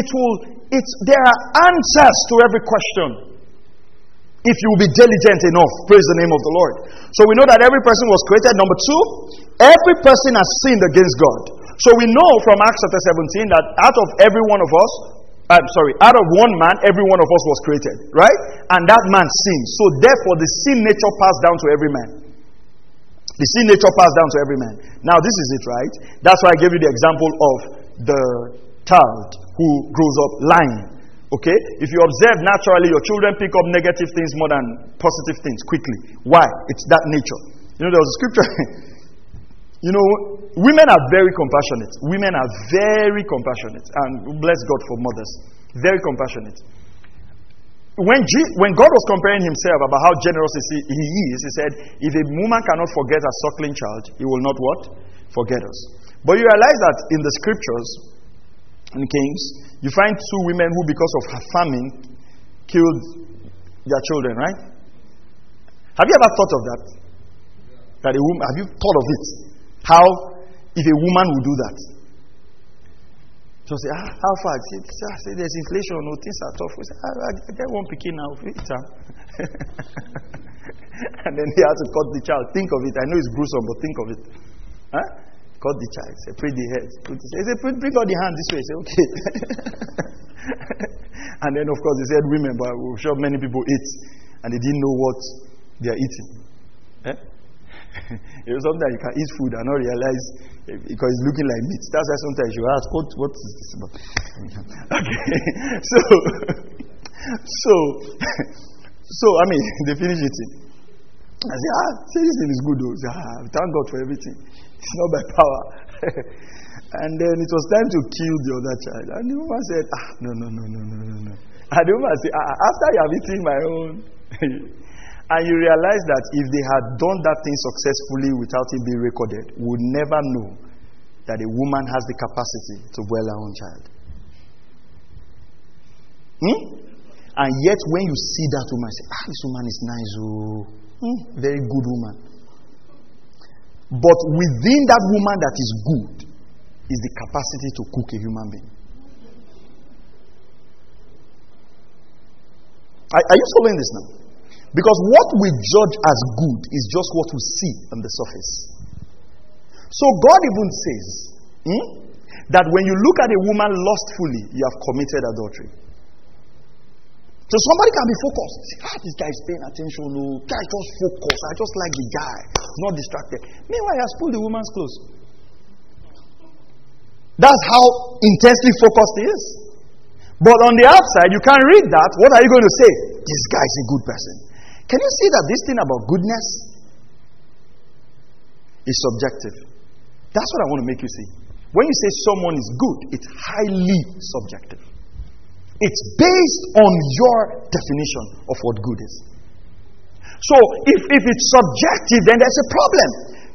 It will, it's, there are answers to every question if you will be diligent enough. Praise the name of the Lord. So we know that every person was created. Number two, every person has sinned against God. So we know from Acts chapter 17 that out of every one of us, I'm sorry, out of one man, every one of us was created, right? And that man sinned. So therefore, the sin nature passed down to every man. The sin nature passed down to every man. Now, this is it, right? That's why I gave you the example of the child who grows up lying. Okay? If you observe naturally, your children pick up negative things more than positive things quickly. Why? It's that nature. You know, there was a scripture. <laughs> You know, women are very compassionate. Women are very compassionate. And bless God for mothers. Very compassionate. When, G, when God was comparing himself about how generous he is, he said, If a woman cannot forget a suckling child, he will not what? Forget us. But you realize that in the scriptures, in Kings, you find two women who, because of her famine, killed their children, right? Have you ever thought of that? That a woman, have you thought of it? How if a woman will do that? So say, ah, how far? Say, ah, say there's inflation, no things are tough. We say, ah, I get one picking now, <laughs> and then he had to cut the child. Think of it. I know it's gruesome, but think of it. Huh? Cut the child. Say, pray the head. Put the, say, bring out the hand this way. Say, okay. <laughs> and then, of course, he said women, but I'm sure many people eat, and they didn't know what they are eating. Eh? You know, sometimes you can eat food and not realize because it's looking like meat. That's why sometimes you ask, what, what is this about? <laughs> okay. <laughs> So, <laughs> so, so, I mean, they finish eating. I say, ah, say this thing is good though. Say, ah, thank God for everything. It's not by power. and then it was time to kill the other child. And the woman said, ah, no, no, no, no, no, no, no. And the woman said, ah, after you have eaten my own, and you realize that if they had done that thing successfully without it being recorded, we would never know that a woman has the capacity to well her own child. Hmm? And yet, when you see that woman, say, ah, this woman is nice, oh, hmm, very good woman. But within that woman that is good is the capacity to cook a human being. Are, are you following this now? Because what we judge as good is just what we see on the surface. So God even says hmm, that when you look at a woman lustfully, you have committed adultery. So somebody can be focused. Ah, this guy is paying attention. No, guy just focus. I just like the guy, not distracted. Meanwhile, he has pulled the woman's clothes. That's how intensely focused he is. But on the outside, you can't read that. What are you going to say? This guy is a good person. Can you see that this thing about goodness is subjective? That's what I want to make you see. When you say someone is good, it's highly subjective. It's based on your definition of what good is. So if, if it's subjective, then there's a problem.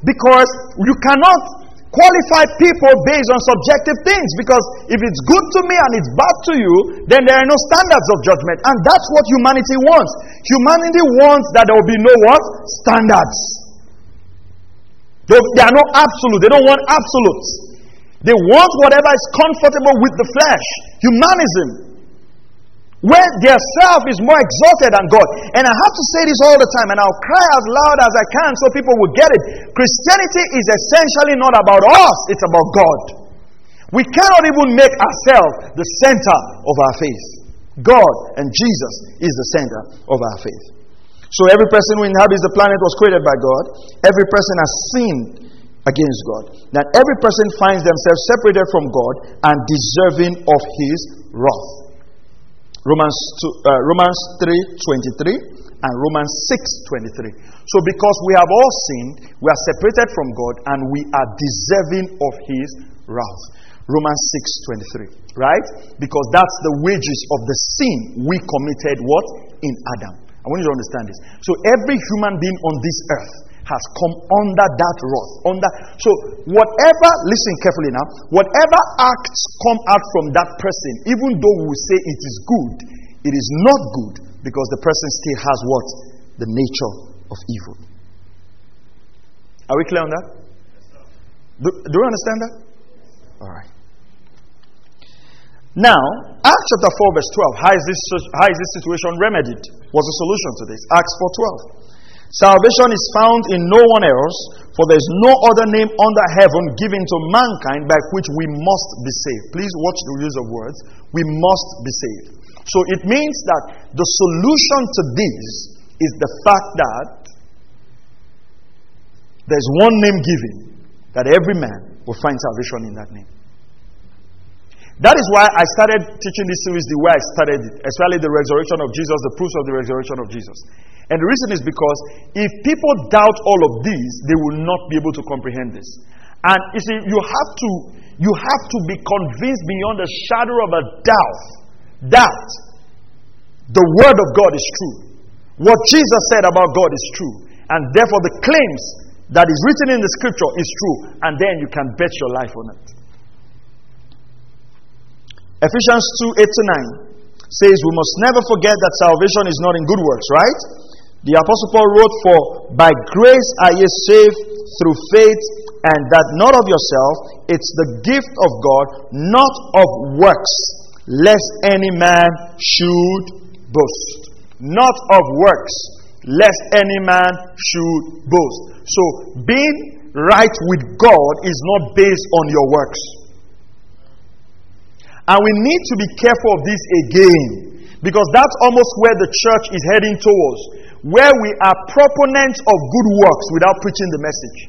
Because you cannot qualify people based on subjective things because if it's good to me and it's bad to you, then there are no standards of judgment. And that's what humanity wants. Humanity wants that there will be no what? Standards. They, they are not absolute. They don't want absolutes. They want whatever is comfortable with the flesh. Humanism where their self is more exalted than God. And I have to say this all the time, and I'll cry as loud as I can so people will get it. Christianity is essentially not about us, it's about God. We cannot even make ourselves the center of our faith. God and Jesus is the center of our faith. So every person who inhabits the planet was created by God. Every person has sinned against God. That every person finds themselves separated from God and deserving of his wrath. Romans, 2, uh, Romans 3 23 and Romans 6 23. So, because we have all sinned, we are separated from God and we are deserving of His wrath. Romans 6 23. Right? Because that's the wages of the sin we committed what? In Adam. I want you to understand this. So, every human being on this earth has come under that wrath. Under so whatever, listen carefully now, whatever acts come out from that person, even though we say it is good, it is not good because the person still has what? The nature of evil. Are we clear on that? Do, do understand that? All right. Now, Acts chapter 4, verse 12. How is this, how is this situation remedied? What's the solution to this? Acts 4 12. Salvation is found in no one else, for there is no other name under heaven given to mankind by which we must be saved. Please watch the use of words. We must be saved. So it means that the solution to this is the fact that there's one name given that every man will find salvation in that name. That is why I started teaching this series the way I started it, especially the resurrection of Jesus, the proofs of the resurrection of Jesus. And the reason is because if people doubt all of these, they will not be able to comprehend this. And you see, you have to, you have to be convinced beyond a shadow of a doubt that the word of God is true. What Jesus said about God is true. And therefore the claims that is written in the scripture is true. And then you can bet your life on it. Ephesians 2 8 to 9 says, We must never forget that salvation is not in good works, right? The Apostle Paul wrote, For by grace are ye saved through faith, and that not of yourself, it's the gift of God, not of works, lest any man should boast. Not of works, lest any man should boast. So, being right with God is not based on your works. And we need to be careful of this again, because that's almost where the church is heading towards where we are proponents of good works without preaching the message.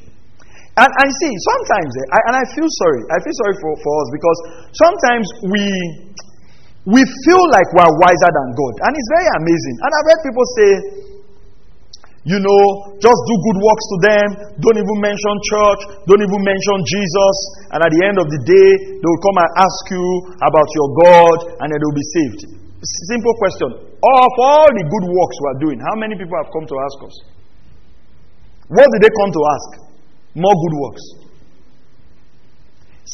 And, I see, sometimes, eh, I, and I feel sorry, I feel sorry for, for us because sometimes we, we feel like we're wiser than God. And it's very amazing. And I've heard people say, you know, just do good works to them, don't even mention church, don't even mention Jesus, and at the end of the day, they will come and ask you about your God, and then they'll be saved. Simple question. Of all the good works we are doing, how many people have come to ask us? What did they come to ask? More good works.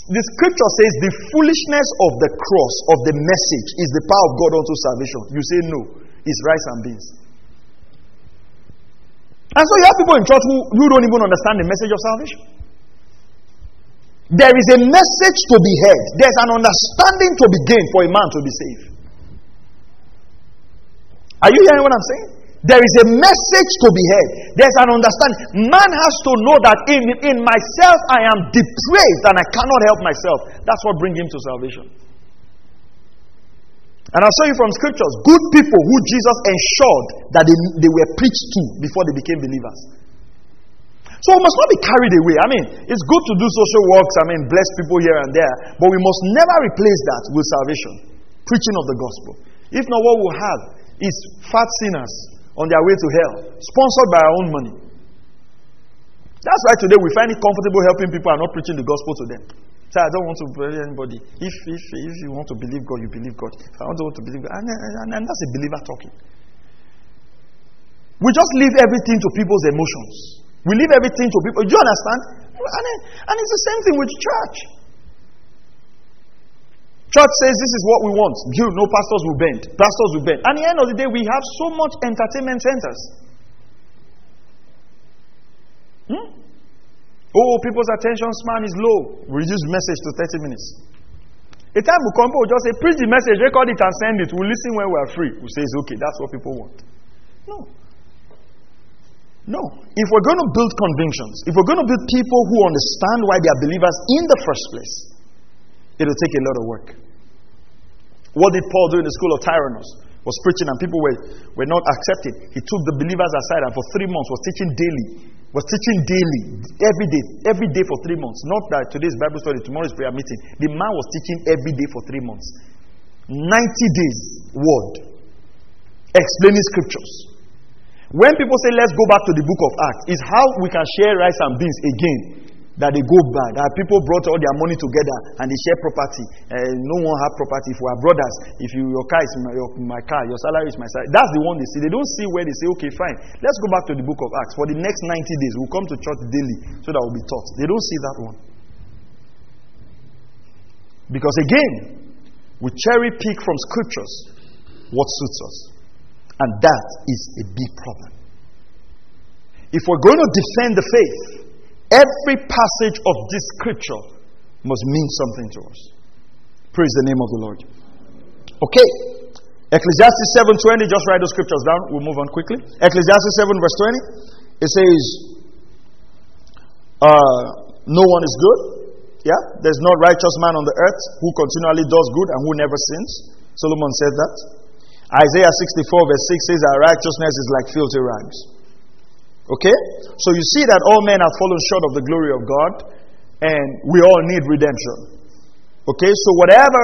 The scripture says the foolishness of the cross, of the message, is the power of God unto salvation. You say no, it's rice and beans. And so you have people in church who, who don't even understand the message of salvation. There is a message to be heard, there's an understanding to be gained for a man to be saved. Are you hearing what I'm saying? There is a message to be heard. There's an understanding. Man has to know that in, in myself I am depraved and I cannot help myself. That's what brings him to salvation. And I'll show you from scriptures good people who Jesus ensured that they, they were preached to before they became believers. So we must not be carried away. I mean, it's good to do social works, I mean, bless people here and there, but we must never replace that with salvation, preaching of the gospel. If not, what we'll have is fat sinners on their way to hell, sponsored by our own money. That's why today we find it comfortable helping people and not preaching the gospel to them. Say, I don't want to believe anybody. If, if, if you want to believe God, you believe God. If I don't want to believe God, and, and, and that's a believer talking. We just leave everything to people's emotions. We leave everything to people. Do you understand? And, and it's the same thing with church. Church says this is what we want. You no pastors will bend. Pastors will bend. And at the end of the day, we have so much entertainment centers. Hmm? Oh, people's attention span is low. Reduce message to 30 minutes. A time will come, we'll just say, preach the message, record it, and send it. We'll listen when we are free. We'll say it's okay. That's what people want. No. No. If we're going to build convictions, if we're going to build people who understand why they are believers in the first place, it'll take a lot of work. What did Paul do in the school of Tyrannus? Was preaching and people were, were not accepting. He took the believers aside and for three months was teaching daily. Was teaching daily, every day, every day for three months. Not that today's Bible study, tomorrow's prayer meeting. The man was teaching every day for three months. 90 days, word. Explaining scriptures. When people say, let's go back to the book of Acts, is how we can share rice and beans again. That they go back. That people brought all their money together and they share property. Uh, no one have property. If we are brothers, if you, your car is my, your, my car, your salary is my salary. That's the one they see. They don't see where they say, okay, fine. Let's go back to the book of Acts. For the next 90 days, we'll come to church daily so that we'll be taught. They don't see that one. Because again, we cherry pick from scriptures what suits us. And that is a big problem. If we're going to defend the faith, every passage of this scripture must mean something to us. Praise the name of the Lord. Okay. Ecclesiastes 7:20, just write the scriptures down. We'll move on quickly. Ecclesiastes 7, verse 20. It says, uh, No one is good. Yeah? There's no righteous man on the earth who continually does good and who never sins. Solomon said that. Isaiah 64, verse 6 says, Our righteousness is like filthy rags. Okay? So you see that all men have fallen short of the glory of God, and we all need redemption. Okay? So whatever,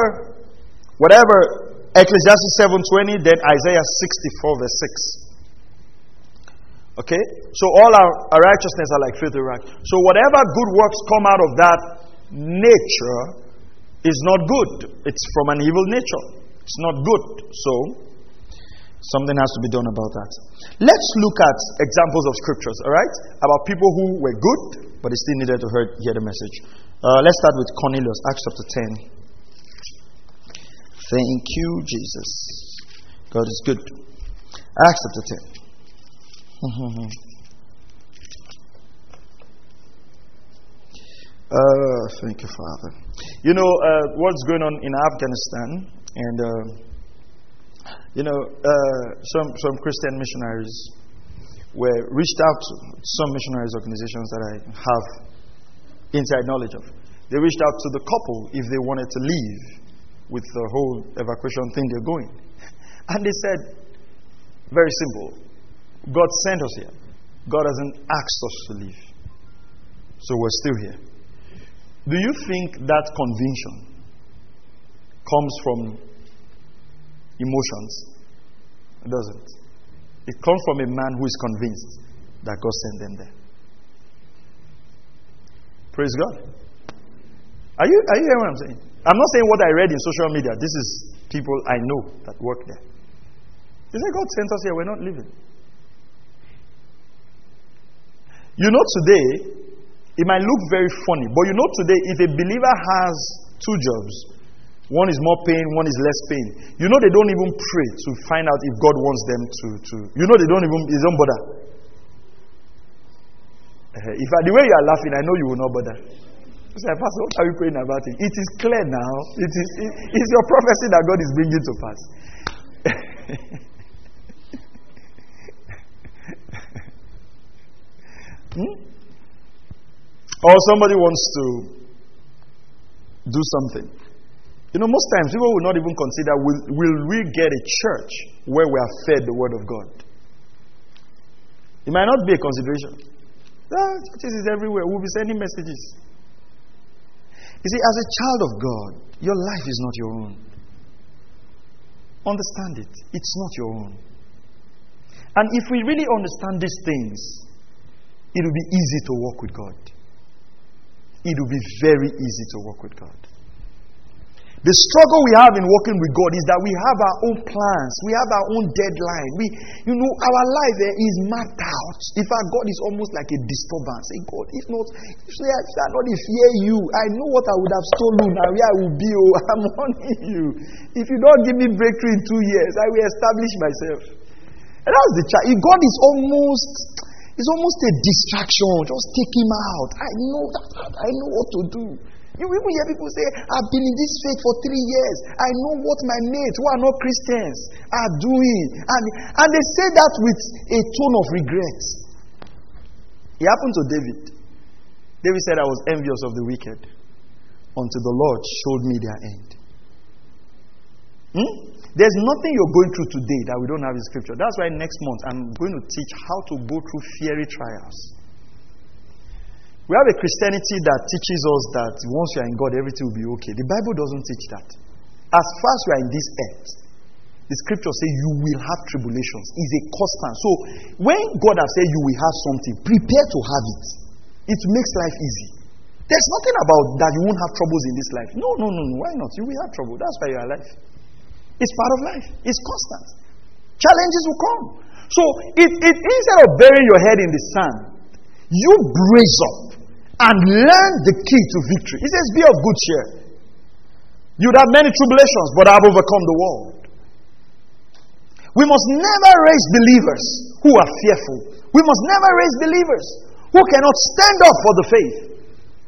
whatever Ecclesiastes 7:20, then Isaiah 64, verse 6. Okay? So all our, our righteousness are like filthy rags. So whatever good works come out of that nature is not good. It's from an evil nature. It's not good. So Something has to be done about that. Let's look at examples of scriptures, all right? About people who were good, but they still needed to hear, hear the message. Uh, let's start with Cornelius, Acts chapter 10. Thank you, Jesus. God is good. Acts chapter 10. <laughs> uh, thank you, Father. You know uh, what's going on in Afghanistan, and uh, you know, uh, some, some Christian missionaries were reached out to some missionaries organizations that I have inside knowledge of. They reached out to the couple if they wanted to leave with the whole evacuation thing they're going. <laughs> And they said, very simple God sent us here. God hasn't asked us to leave. So we're still here. Do you think that conviction comes from emotions. It doesn't. It comes from a man who is convinced that God sent them there. Praise God. Are you, are you hearing what I'm saying? I'm not saying what I read in social media. This is people I know that work there. They say, God sent us here, we're not leaving. You know, today, it might look very funny, but you know, today, if a believer has two jobs, one is more pain, one is less pain. You know, they don't even pray to find out if God wants them to. to you know, they don't even, they don't bother. Uh, if I, the way you are laughing, I know you will not bother. You say, Pastor, what are you praying about it? It is clear now. It is it, it's your prophecy that God is bringing to pass. <laughs> Hmm? Or somebody wants to do something. You know, most times people will not even consider will, will we get a church where we are fed the Word of God? It might not be a consideration. Ah, churches is everywhere. We'll be sending messages. You see, as a child of God, your life is not your own. Understand it. It's not your own. And if we really understand these things, it will be easy to walk with God. It will be very easy to walk with God. The struggle we have in working with God is that we have our own plans, we have our own deadline. We, you know, our life eh, is mapped out. In fact, God is almost like a disturbance. Say, God, if not, if I, if not fear you, I know what I would have stolen where I will be. Oh, <laughs> I'm warning you. If you don't give me breakthrough in two years, I will establish myself. And that's the child. God is almost, it's almost a distraction. Just take him out. I know that. I know what to do. You even hear people say, I've been in this faith for three years. I know what my mates who are not Christians are doing. And, and they say that with a tone of regret. It happened to David. David said, I was envious of the wicked until the Lord showed me their end. Hmm? There's nothing you're going through today that we don't have in Scripture. That's why next month I'm going to teach how to go through fiery trials. We have a Christianity that teaches us that once you are in God, everything will be okay. The Bible doesn't teach that. As far as you are in this earth, the scripture says you will have tribulations. It's a constant. So when God has said you will have something, prepare to have it. It makes life easy. There's nothing about that you won't have troubles in this life. No, no, no, no. Why not? You will have trouble. That's why you are alive. It's part of life. It's constant. Challenges will come. So it, it instead of burying your head in the sand, you brace up and learn the key to victory. He says, Be of good cheer. You'd have many tribulations, but I've overcome the world. We must never raise believers who are fearful. We must never raise believers who cannot stand up for the faith.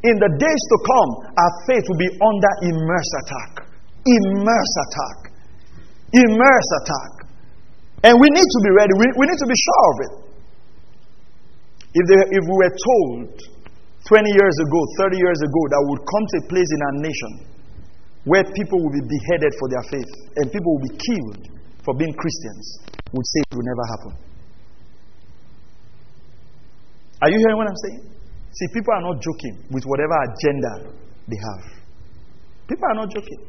In the days to come, our faith will be under immerse attack. Immerse attack. Immerse attack. And we need to be ready. We, we need to be sure of it. If, they, if we were told 20 years ago, 30 years ago, that would come to a place in our nation where people will be beheaded for their faith and people will be killed for being Christians, would say it will never happen. Are you hearing what I'm saying? See, people are not joking with whatever agenda they have. People are not joking.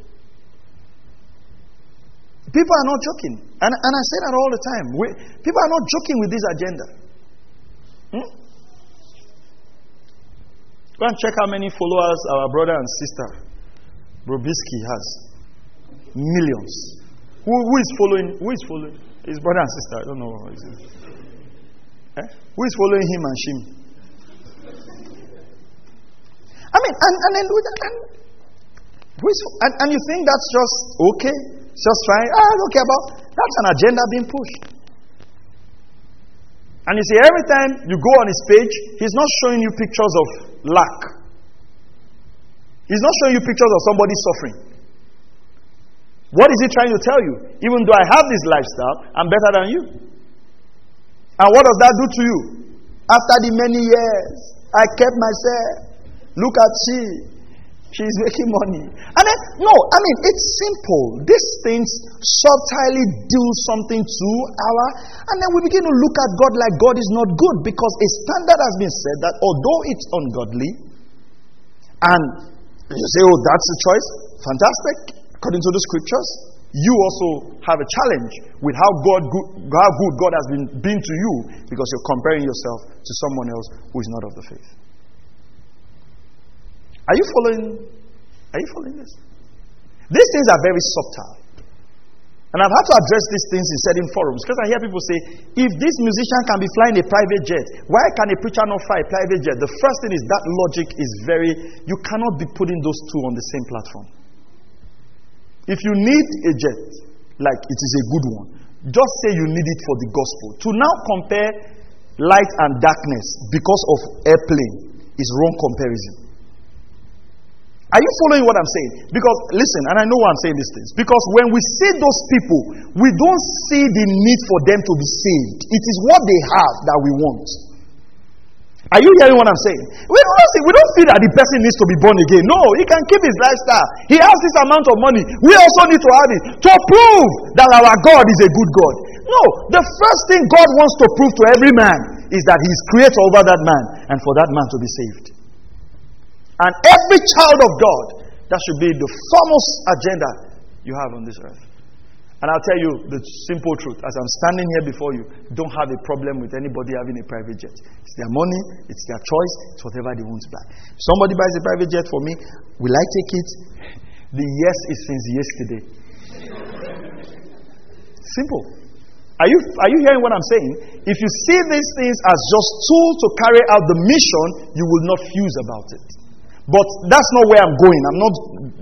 People are not joking. And, and I say that all the time. We, people are not joking with this agenda. Hmm? Go and check how many followers our brother and sister Bobrisky has. Millions. Who, who is following? Who is following? His brother and sister. I don't know. Eh? Who is following him and Shim? I mean, and, and then and, is, and, and you think that's just okay? Just fine? Ah, care about that's an agenda being pushed. And you see, every time you go on his page, he's not showing you pictures of lack. He's not showing you pictures of somebody suffering. What is he trying to tell you? Even though I have this lifestyle, I'm better than you. And what does that do to you? After the many years, I kept myself. Look at she. She's making money. And then, no, I mean, it's simple. These things subtly do something to our, and then we begin to look at God like God is not good because a standard has been set that although it's ungodly, and you say, oh, that's a choice, fantastic, according to the scriptures, you also have a challenge with how God good, how good God has been, been to you because you're comparing yourself to someone else who is not of the faith. Are you following? Are you following this? These things are very subtle. And I've had to address these things in certain forums because I hear people say, if this musician can be flying a private jet, why can a preacher not fly a private jet? The first thing is that logic is very, you cannot be putting those two on the same platform. If you need a jet, like it is a good one, just say you need it for the gospel. To now compare light and darkness because of airplane is wrong comparison. Are you following what I'm saying? Because, listen, and I know why I'm saying these things. Because when we see those people, we don't see the need for them to be saved. It is what they have that we want. Are you hearing what I'm saying? We don't, see, we don't feel that the person needs to be born again. No, he can keep his lifestyle. He has this amount of money. We also need to have it to prove that our God is a good God. No, the first thing God wants to prove to every man is that He is creator over that man and for that man to be saved. And every child of God, that should be the foremost agenda you have on this earth. And I'll tell you the simple truth. As I'm standing here before you, don't have a problem with anybody having a private jet. It's their money, it's their choice, it's whatever they want to buy. Somebody buys a private jet for me, will I take it? The yes is since yesterday. Simple. Are you, are you hearing what I'm saying? If you see these things as just tools to carry out the mission, you will not fuse about it. But that's not where I'm going. I'm not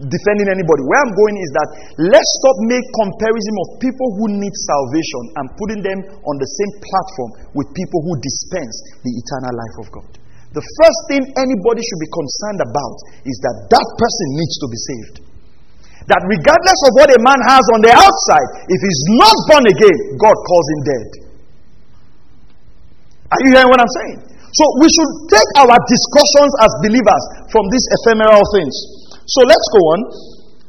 defending anybody. Where I'm going is that let's stop make comparison of people who need salvation and putting them on the same platform with people who dispense the eternal life of God. The first thing anybody should be concerned about is that that person needs to be saved. That regardless of what a man has on the outside, if he's not born again, God calls him dead. Are you hearing what I'm saying? So we should take our discussions as believers from these ephemeral things. So let's go on.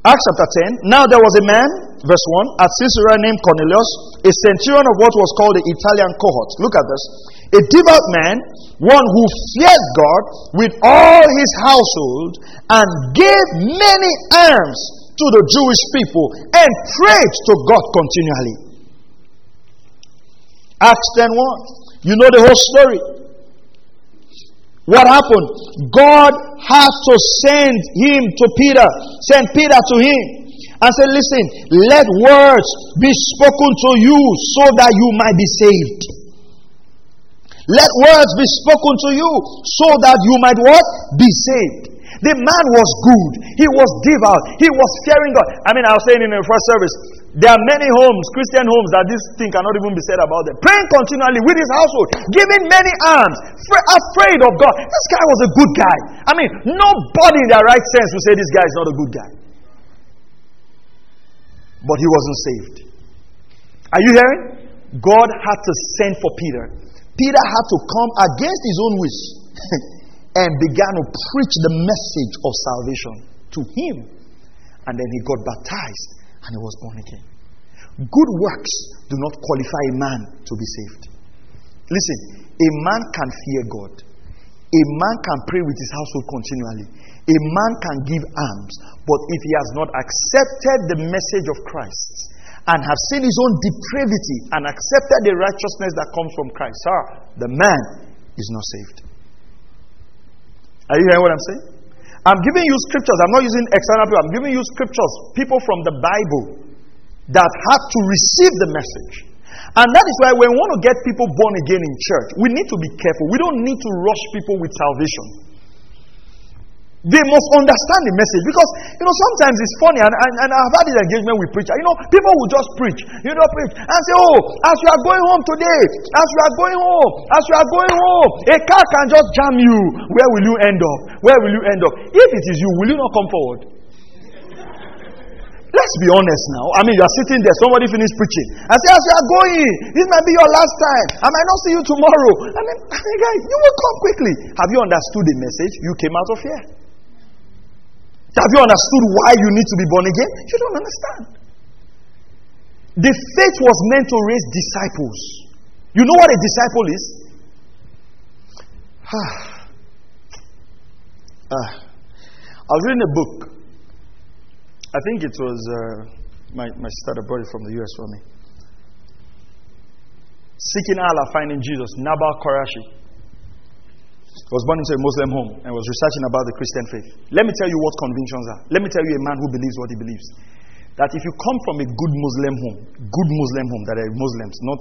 Acts chapter 10. Now there was a man, verse 1, at Caesarea named Cornelius, a centurion of what was called the Italian cohort. Look at this. A devout man, one who feared God with all his household, and gave many alms to the Jewish people, and prayed to God continually. Acts 10 1. You know the whole story. What happened? God has to send him to Peter, send Peter to him, and say, Listen, let words be spoken to you so that you might be saved. Let words be spoken to you so that you might what? Be saved. The man was good. He was devout. He was fearing God. I mean, I was saying in the first service, there are many homes, Christian homes, that this thing cannot even be said about them. Praying continually with his household, giving many alms, afraid of God. This guy was a good guy. I mean, nobody in their right sense would say this guy is not a good guy. But he wasn't saved. Are you hearing? God had to send for Peter. Peter had to come against his own wish. <laughs> and began to preach the message of salvation to him. And then he got baptized and he was born again. Good works do not qualify a man to be saved. Listen, a man can fear God, a man can pray with his household continually, a man can give alms, but if he has not accepted the message of Christ and have seen his own depravity and accepted the righteousness that comes from Christ, sir, the man is not saved. Are you hearing what I'm saying? I'm giving you scriptures. I'm not using external people. I'm giving you scriptures, people from the Bible that had to receive the message. And that is why when we want to get people born again in church, we need to be careful. We don't need to rush people with salvation. They must understand the message because you know sometimes it's funny and, and, and I've had this engagement with preacher. You know, people will just preach, you know, preach and say, Oh, as you are going home today, as you are going home, as you are going home, a car can just jam you. Where will you end up? Where will you end up? If it is you, will you not come forward? <laughs> Let's be honest now. I mean, you are sitting there, somebody finished preaching. I say, as you are going, this might be your last time. I might not see you tomorrow. I mean, <laughs> guys, you will come quickly. Have you understood the message? You came out of here. Have you understood why you need to be born again? You don't understand. The faith was meant to raise disciples. You know what a disciple is? ah. I was reading a book. I think it was uh, my, my sister brought it from the US for me. Seeking Allah, finding Jesus, Nabeel Qureshi was born into a Muslim home and was researching about the Christian faith. Let me tell you what convictions are. Let me tell you a man who believes what he believes. That if you come from a good Muslim home, good Muslim home that are Muslims, not,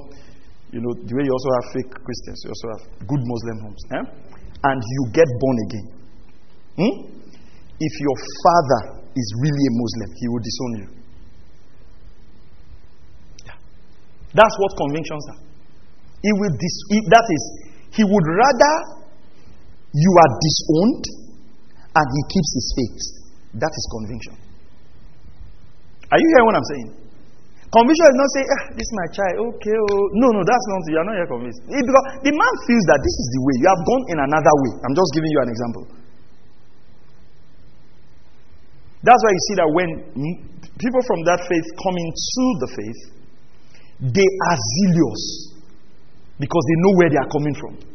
you know, the way you also have fake Christians, you also have good Muslim homes, eh? and you get born again. Hmm? If your father is really a Muslim, he will disown you. Yeah. That's what convictions are. He will dis- he, that is, he would rather you are disowned and he keeps his faith. That is conviction. Are you hearing what I'm saying? Conviction is not saying, ah, this is my child, okay, oh. No, no, that's not, you are not yet convinced. It, because the man feels that this is the way. You have gone in another way. I'm just giving you an example. That's why you see that when people from that faith come into the faith, they are zealous because they know where they are coming from.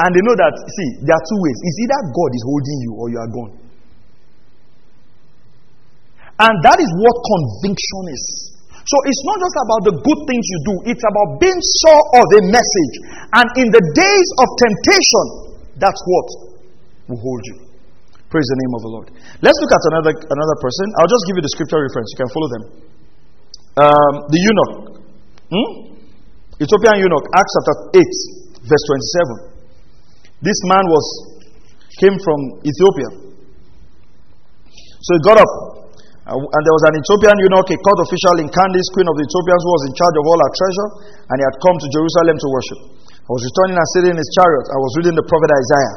And they know that, see, there are two ways. It's either God is holding you or you are gone. And that is what conviction is. So it's not just about the good things you do, it's about being sure of a message. And in the days of temptation, that's what will hold you. Praise the name of the Lord. Let's look at another, another person. I'll just give you the scripture reference. You can follow them. Um, the eunuch. Hmm? Ethiopian eunuch, Acts chapter 8, verse 27. This man was came from Ethiopia. So he got up, uh, and there was an Ethiopian eunuch, a court official in Candace, queen of the Ethiopians, who was in charge of all our treasure, and he had come to Jerusalem to worship. I was returning and sitting in his chariot. I was reading the prophet Isaiah.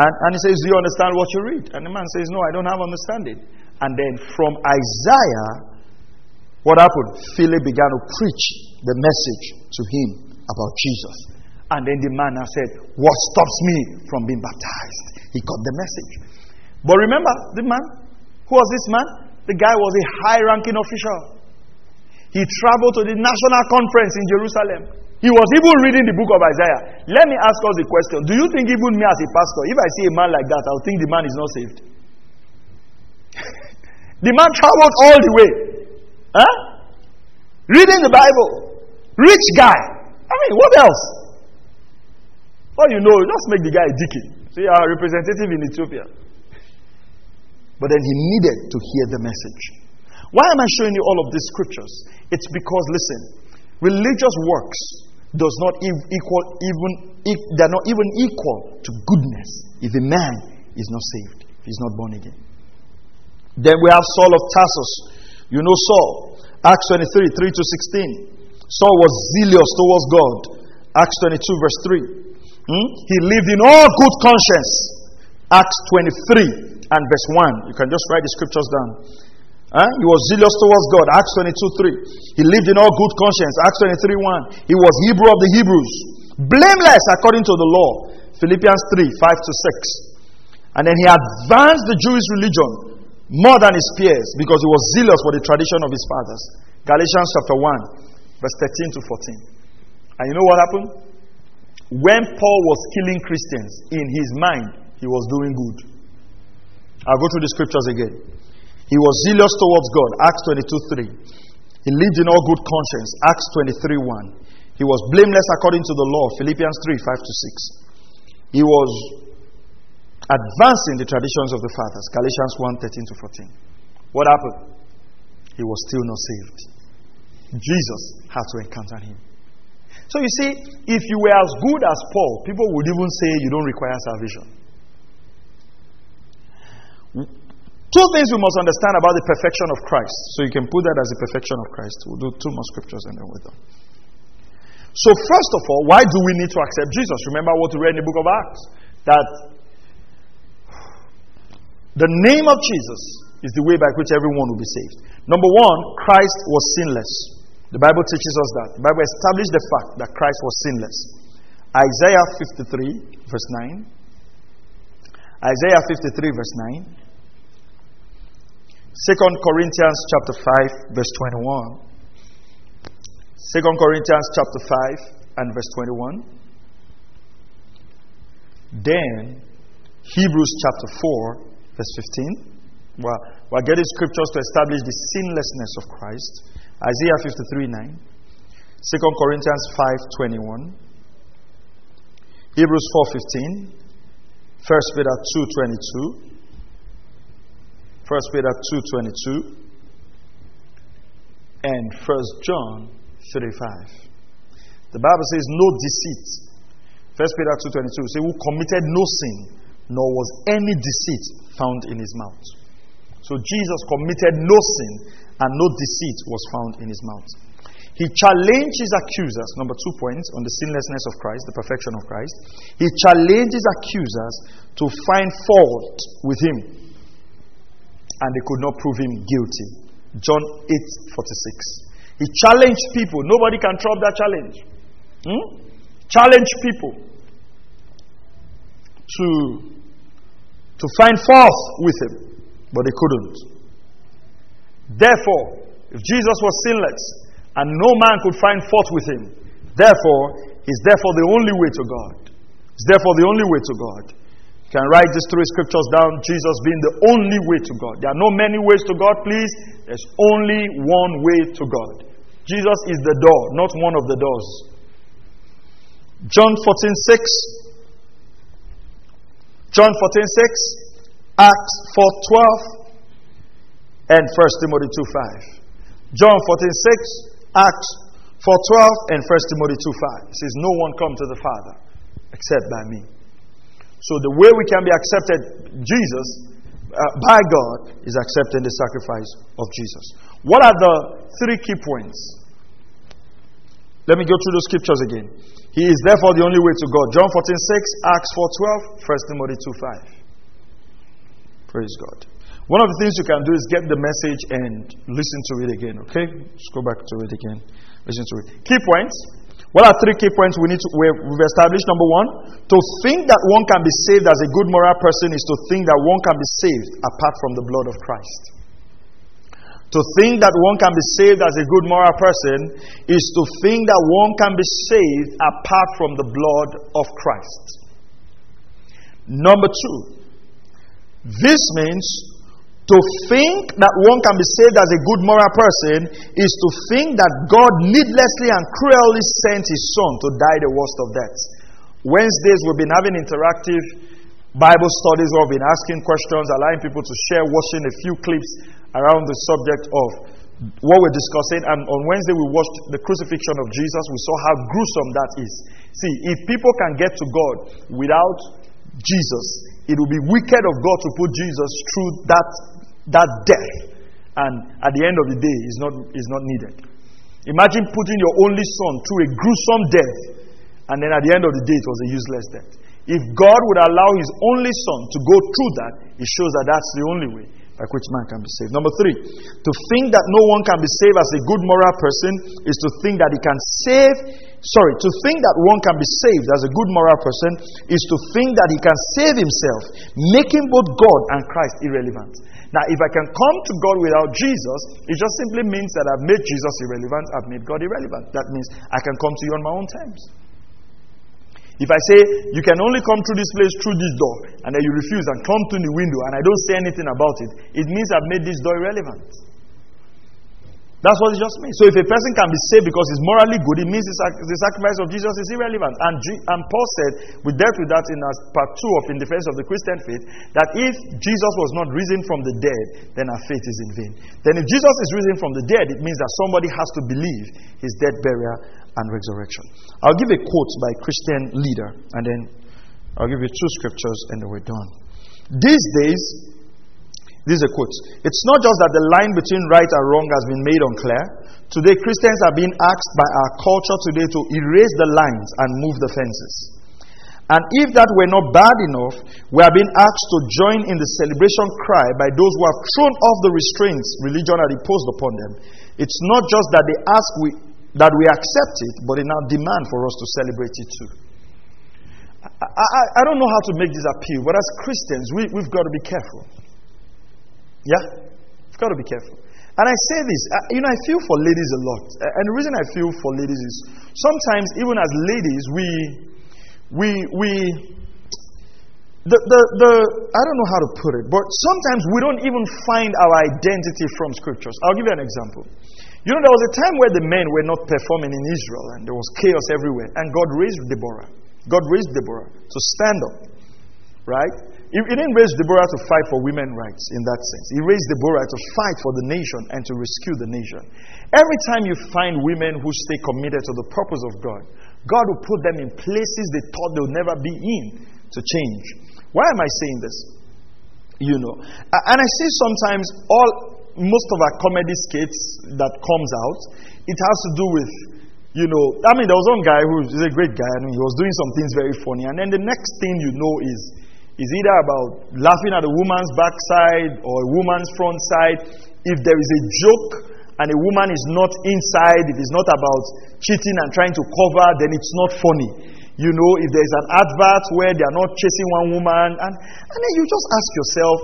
And, and he says, Do you understand what you read? And the man says, No, I don't have understanding. And then from Isaiah, what happened? Philip began to preach the message to him about Jesus. And then the man said, What stops me from being baptized? He got the message. But remember, the man, who was this man? The guy was a high ranking official. He traveled to the national conference in Jerusalem. He was even reading the book of Isaiah. Let me ask us a question. Do you think, even me as a pastor, if I see a man like that, I'll think the man is not saved? <laughs> the man traveled all the way. Huh? Reading the Bible. Rich guy. I mean, what else? All you know, just make the guy a deacon. So you are a representative in Ethiopia. But then he needed to hear the message. Why am I showing you all of these scriptures? It's because, listen, religious works does not equal even they're not even equal to goodness if a man is not saved, if he's not born again. Then we have Saul of Tarsus. You know Saul. Acts 23, 3 to 16. Saul was zealous towards God. Acts 22, verse 3. Hmm? He lived in all good conscience. Acts 23 and verse 1. You can just write the scriptures down. Huh? He was zealous towards God. Acts 22 3. He lived in all good conscience. Acts 23 1. He was Hebrew of the Hebrews. Blameless according to the law. Philippians 3 5 to 6. And then he advanced the Jewish religion more than his peers because he was zealous for the tradition of his fathers. Galatians chapter 1, verse 13 to 14. And you know what happened? When Paul was killing Christians, in his mind, he was doing good. I'll go through the scriptures again. He was zealous towards God, Acts 22 3. He lived in all good conscience, Acts 23 1. He was blameless according to the law, Philippians 3 5 to 6. He was advancing the traditions of the fathers, Galatians 1 13 to 14. What happened? He was still not saved. Jesus had to encounter him. So you see, if you were as good as Paul, people would even say you don't require salvation. Two things we must understand about the perfection of Christ. So you can put that as the perfection of Christ. We'll do two more scriptures and then we're done. So, first of all, why do we need to accept Jesus? Remember what we read in the book of Acts that the name of Jesus is the way by which everyone will be saved. Number one, Christ was sinless. The Bible teaches us that. The Bible established the fact that Christ was sinless. Isaiah 53, verse 9. Isaiah 53, verse 9. 2 Corinthians chapter 5, verse 21. 2 Corinthians chapter 5 and verse 21. Then Hebrews chapter 4, verse 15. Well, we're getting scriptures to establish the sinlessness of Christ. Isaiah 53 9. 2 Corinthians 5 21. Hebrews 4 15. 1 Peter 2 22. 1 Peter 2 22. And 1 John 3 5. The Bible says, No deceit. 1 Peter 2 22 says, Who committed no sin, nor was any deceit found in his mouth. So Jesus committed no sin and no deceit was found in his mouth. He challenged his accusers, number two point, on the sinlessness of Christ, the perfection of Christ. He challenged his accusers to find fault with him, and they could not prove him guilty. John 8 46. He challenged people. Nobody can trump that challenge. Hmm? Challenge people to, to find fault with him, but they couldn't. Therefore, if Jesus was sinless and no man could find fault with him, therefore, he's therefore the only way to God. He's therefore the only way to God. You can write these three scriptures down Jesus being the only way to God. There are no many ways to God, please. There's only one way to God. Jesus is the door, not one of the doors. John 14 6. John 14 6. Acts 4 12. And 1 Timothy 2 5. John 14 6, Acts 4 12, and 1 Timothy 2 5. It says, No one come to the Father except by me. So the way we can be accepted, Jesus, uh, by God, is accepting the sacrifice of Jesus. What are the three key points? Let me go through those scriptures again. He is therefore the only way to God. John 14 6, Acts 4 12, 1 Timothy 2 5. Praise God. One of the things you can do is get the message and listen to it again, okay? Let's go back to it again. Listen to it. Key points. What are three key points we need to we've established? Number one, to think that one can be saved as a good moral person is to think that one can be saved apart from the blood of Christ. To think that one can be saved as a good moral person is to think that one can be saved apart from the blood of Christ. Number two, this means to think that one can be saved as a good moral person is to think that God needlessly and cruelly sent his son to die the worst of deaths. Wednesdays, we've been having interactive Bible studies where we've been asking questions, allowing people to share, watching a few clips around the subject of what we're discussing. And on Wednesday, we watched the crucifixion of Jesus. We saw how gruesome that is. See, if people can get to God without Jesus, it would be wicked of God to put Jesus through that that death, and at the end of the day, is not, is not needed. Imagine putting your only son through a gruesome death, and then at the end of the day, it was a useless death. If God would allow his only son to go through that, it shows that that's the only way by which man can be saved. Number three, to think that no one can be saved as a good moral person is to think that he can save. Sorry, to think that one can be saved as a good moral person is to think that he can save himself, making both God and Christ irrelevant. Now, if I can come to God without Jesus, it just simply means that I've made Jesus irrelevant, I've made God irrelevant. That means I can come to you on my own terms. If I say, you can only come through this place through this door, and then you refuse and come to the window, and I don't say anything about it, it means I've made this door irrelevant. That's what it just means. So if a person can be saved because he's morally good, it means the sacrifice of Jesus is irrelevant. And, and Paul said, we dealt with that in part two of In Defense of the Christian Faith, that if Jesus was not risen from the dead, then our faith is in vain. Then if Jesus is risen from the dead, it means that somebody has to believe his death, burial, and resurrection. I'll give a quote by a Christian leader, and then I'll give you two scriptures, and then we're done. These days, this is a quote. It's not just that the line between right and wrong has been made unclear. Today, Christians are being asked by our culture today to erase the lines and move the fences. And if that were not bad enough, we are being asked to join in the celebration cry by those who have thrown off the restraints religion had imposed upon them. It's not just that they ask we, that we accept it, but they now demand for us to celebrate it too. I, I, I don't know how to make this appeal, but as Christians, we, we've got to be careful. Yeah? You've got to be careful. And I say this, uh, you know, I feel for ladies a lot. And the reason I feel for ladies is sometimes, even as ladies, we, we, we, the, the, the, I don't know how to put it, but sometimes we don't even find our identity from scriptures. I'll give you an example. You know, there was a time where the men were not performing in Israel and there was chaos everywhere. And God raised Deborah. God raised Deborah to stand up, right? He, didn't raise Deborah to fight for women's rights in that sense. He raised Deborah to fight for the nation and to rescue the nation. Every time you find women who stay committed to the purpose of God, God will put them in places they thought they would never be in to change. Why am I saying this? You know. And I see sometimes all most of our comedy skits that comes out, it has to do with you know, I mean, there was one guy who is a great guy, and he was doing some things very funny, and then the next thing you know is is either about laughing at a woman's backside or a woman's front side. if there is a joke and a woman is not inside, if it's not about cheating and trying to cover, then it's not funny. You know, if there's an advert where they are not chasing one woman, and, and then you just ask yourself,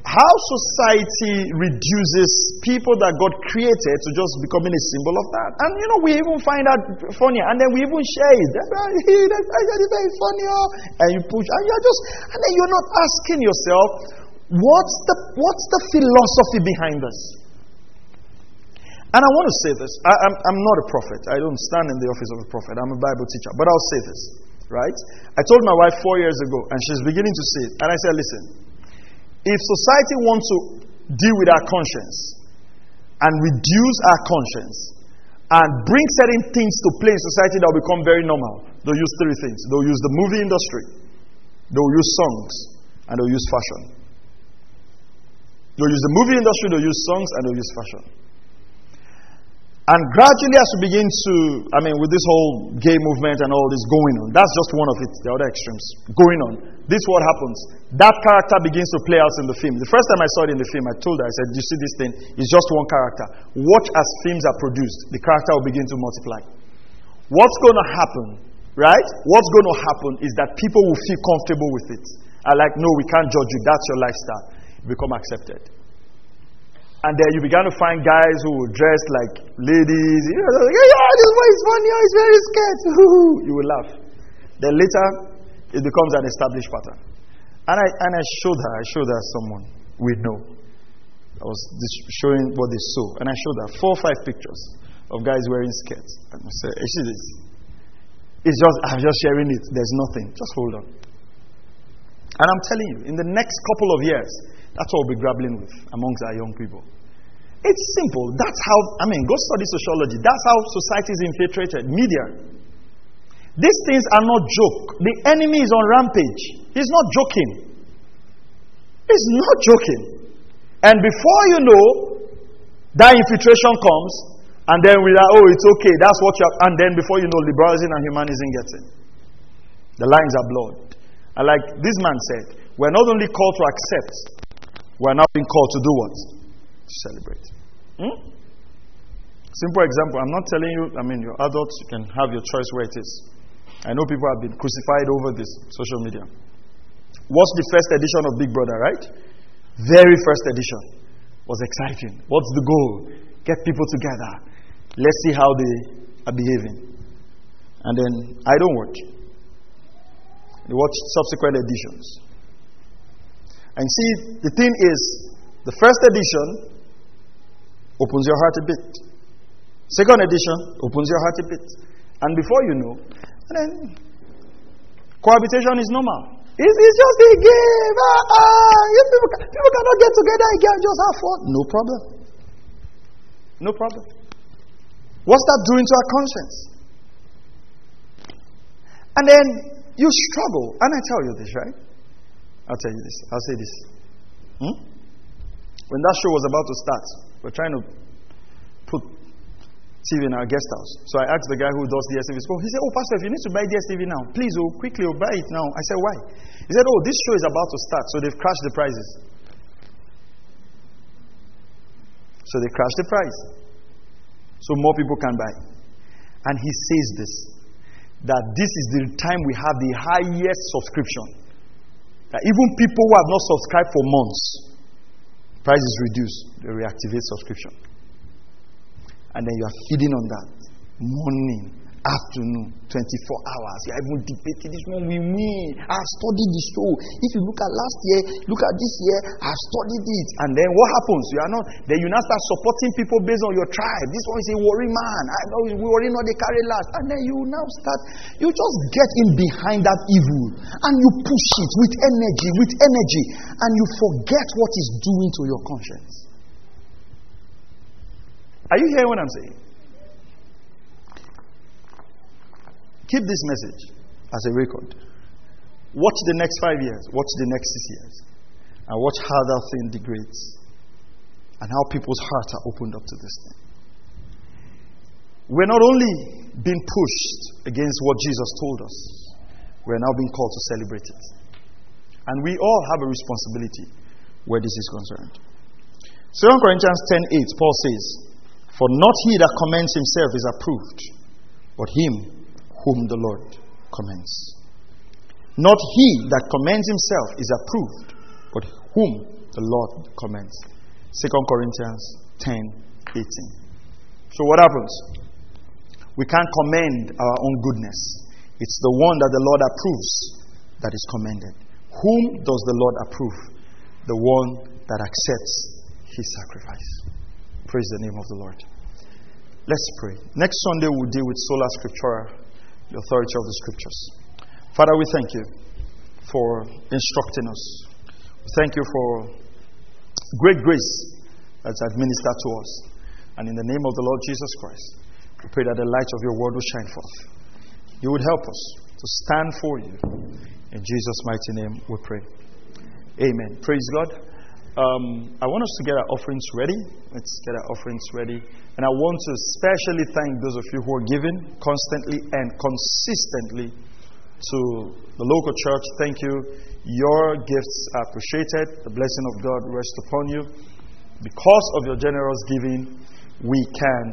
how society reduces people that God created to just becoming a symbol of that. And you know, we even find that funny, and then we even share it. That's very funny, oh. and you push, and you're just, and then you're not asking yourself, what's the what's the philosophy behind this? And I want to say this. I, I'm, I'm not a prophet. I don't stand in the office of a prophet. I'm a Bible teacher. But I'll say this, right? I told my wife four years ago, and she's beginning to say it. And I said, listen, if society wants to deal with our conscience and reduce our conscience and bring certain things to play in society that will become very normal, they'll use three things. They'll use the movie industry, they'll use songs, and they'll use fashion. They'll use the movie industry, they'll use songs, and they'll use fashion. And gradually, as we begin to, I mean, with this whole gay movement and all this going on, that's just one of it, the other extremes going on. This what happens. That character begins to play out in the film. The first time I saw it in the film, I told her, I said, You see this thing? It's just one character. Watch as films are produced, the character will begin to multiply. What's going to happen, right? What's going to happen is that people will feel comfortable with it. I like, no, we can't judge you. That's your lifestyle. become accepted. And then you began to find guys who were dressed like ladies. You know, like, yeah, oh, this boy is funny, oh, he's very scared. <laughs> you will laugh. Then later, it becomes an established pattern. And I, and I showed her, I showed her someone we know. I was showing what they saw. And I showed her four or five pictures of guys wearing skirts. And I said, see this? It's just, I'm just sharing it. There's nothing. Just hold on. And I'm telling you, in the next couple of years, that's what we'll be grappling with amongst our young people. It's simple. That's how, I mean, go study sociology. That's how society is infiltrated. Media. These things are not joke. The enemy is on rampage. He's not joking. He's not joking. And before you know, that infiltration comes, and then we're like, oh, it's okay. That's what you And then before you know, liberalism and humanism gets in. The lines are blurred. And like this man said, we're not only called to accept, we are now being called to do what? To celebrate. Hmm? Simple example. I'm not telling you, I mean, you're adults, you can have your choice where it is. I know people have been crucified over this social media. What's the first edition of Big Brother, right? Very first edition was exciting. What's the goal? Get people together. Let's see how they are behaving. And then I don't watch. They watch subsequent editions. And see, the thing is, the first edition opens your heart a bit. Second edition opens your heart a bit. And before you know, and then cohabitation is normal. It's, it's just a game. Ah, ah. People, people cannot get together again just have fun. No problem. No problem. What's that doing to our conscience? And then you struggle. And I tell you this, right? I'll tell you this. I'll say this. Hmm? When that show was about to start, we're trying to put TV in our guest house. So I asked the guy who does the DSTV, he said, Oh, Pastor, if you need to buy DSTV now, please, oh, quickly, oh, buy it now. I said, Why? He said, Oh, this show is about to start, so they've crashed the prices. So they crashed the price. So more people can buy. And he says this that this is the time we have the highest subscription. That even people who have not subscribed for months, price is reduced, they reactivate subscription. And then you are feeding on that morning, afternoon, 24 hours. You are even debating this one with me. I have studied the show. If you look at last year, look at this year, I have studied it. And then what happens? You are not, then you now start supporting people based on your tribe. This one is a worry man. I know we worry not they carry last. And then you now start, you just get in behind that evil and you push it with energy, with energy, and you forget what it's doing to your conscience. Are you hearing what I'm saying? Keep this message as a record. Watch the next five years, watch the next six years, and watch how that thing degrades and how people's hearts are opened up to this thing. We're not only being pushed against what Jesus told us, we're now being called to celebrate it. And we all have a responsibility where this is concerned. 2 Corinthians 10 8, Paul says, For not he that commends himself is approved, but him whom the Lord commends. Not he that commends himself is approved, but whom the Lord commends. 2 Corinthians 10 18. So what happens? We can't commend our own goodness. It's the one that the Lord approves that is commended. Whom does the Lord approve? The one that accepts his sacrifice. Praise the name of the Lord. Let's pray. Next Sunday we'll deal with sola scriptura, the authority of the scriptures. Father, we thank you for instructing us. We thank you for great grace that's administered to us. And in the name of the Lord Jesus Christ, we pray that the light of your word will shine forth. You would help us to stand for you. In Jesus' mighty name we pray. Amen. Praise God. Um, I want us to get our offerings ready. Let's get our offerings ready. And I want to especially thank those of you who are giving constantly and consistently to the local church. Thank you. Your gifts are appreciated. The blessing of God rests upon you. Because of your generous giving, we can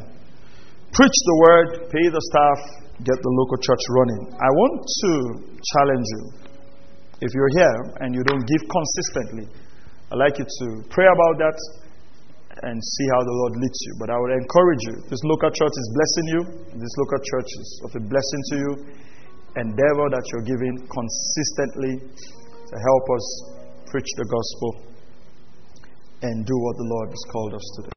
preach the word, pay the staff, get the local church running. I want to challenge you. If you're here and you don't give consistently, I'd like you to pray about that and see how the Lord leads you. But I would encourage you. This local church is blessing you. This local church is of a blessing to you. Endeavor that you're giving consistently to help us preach the gospel and do what the Lord has called us to do.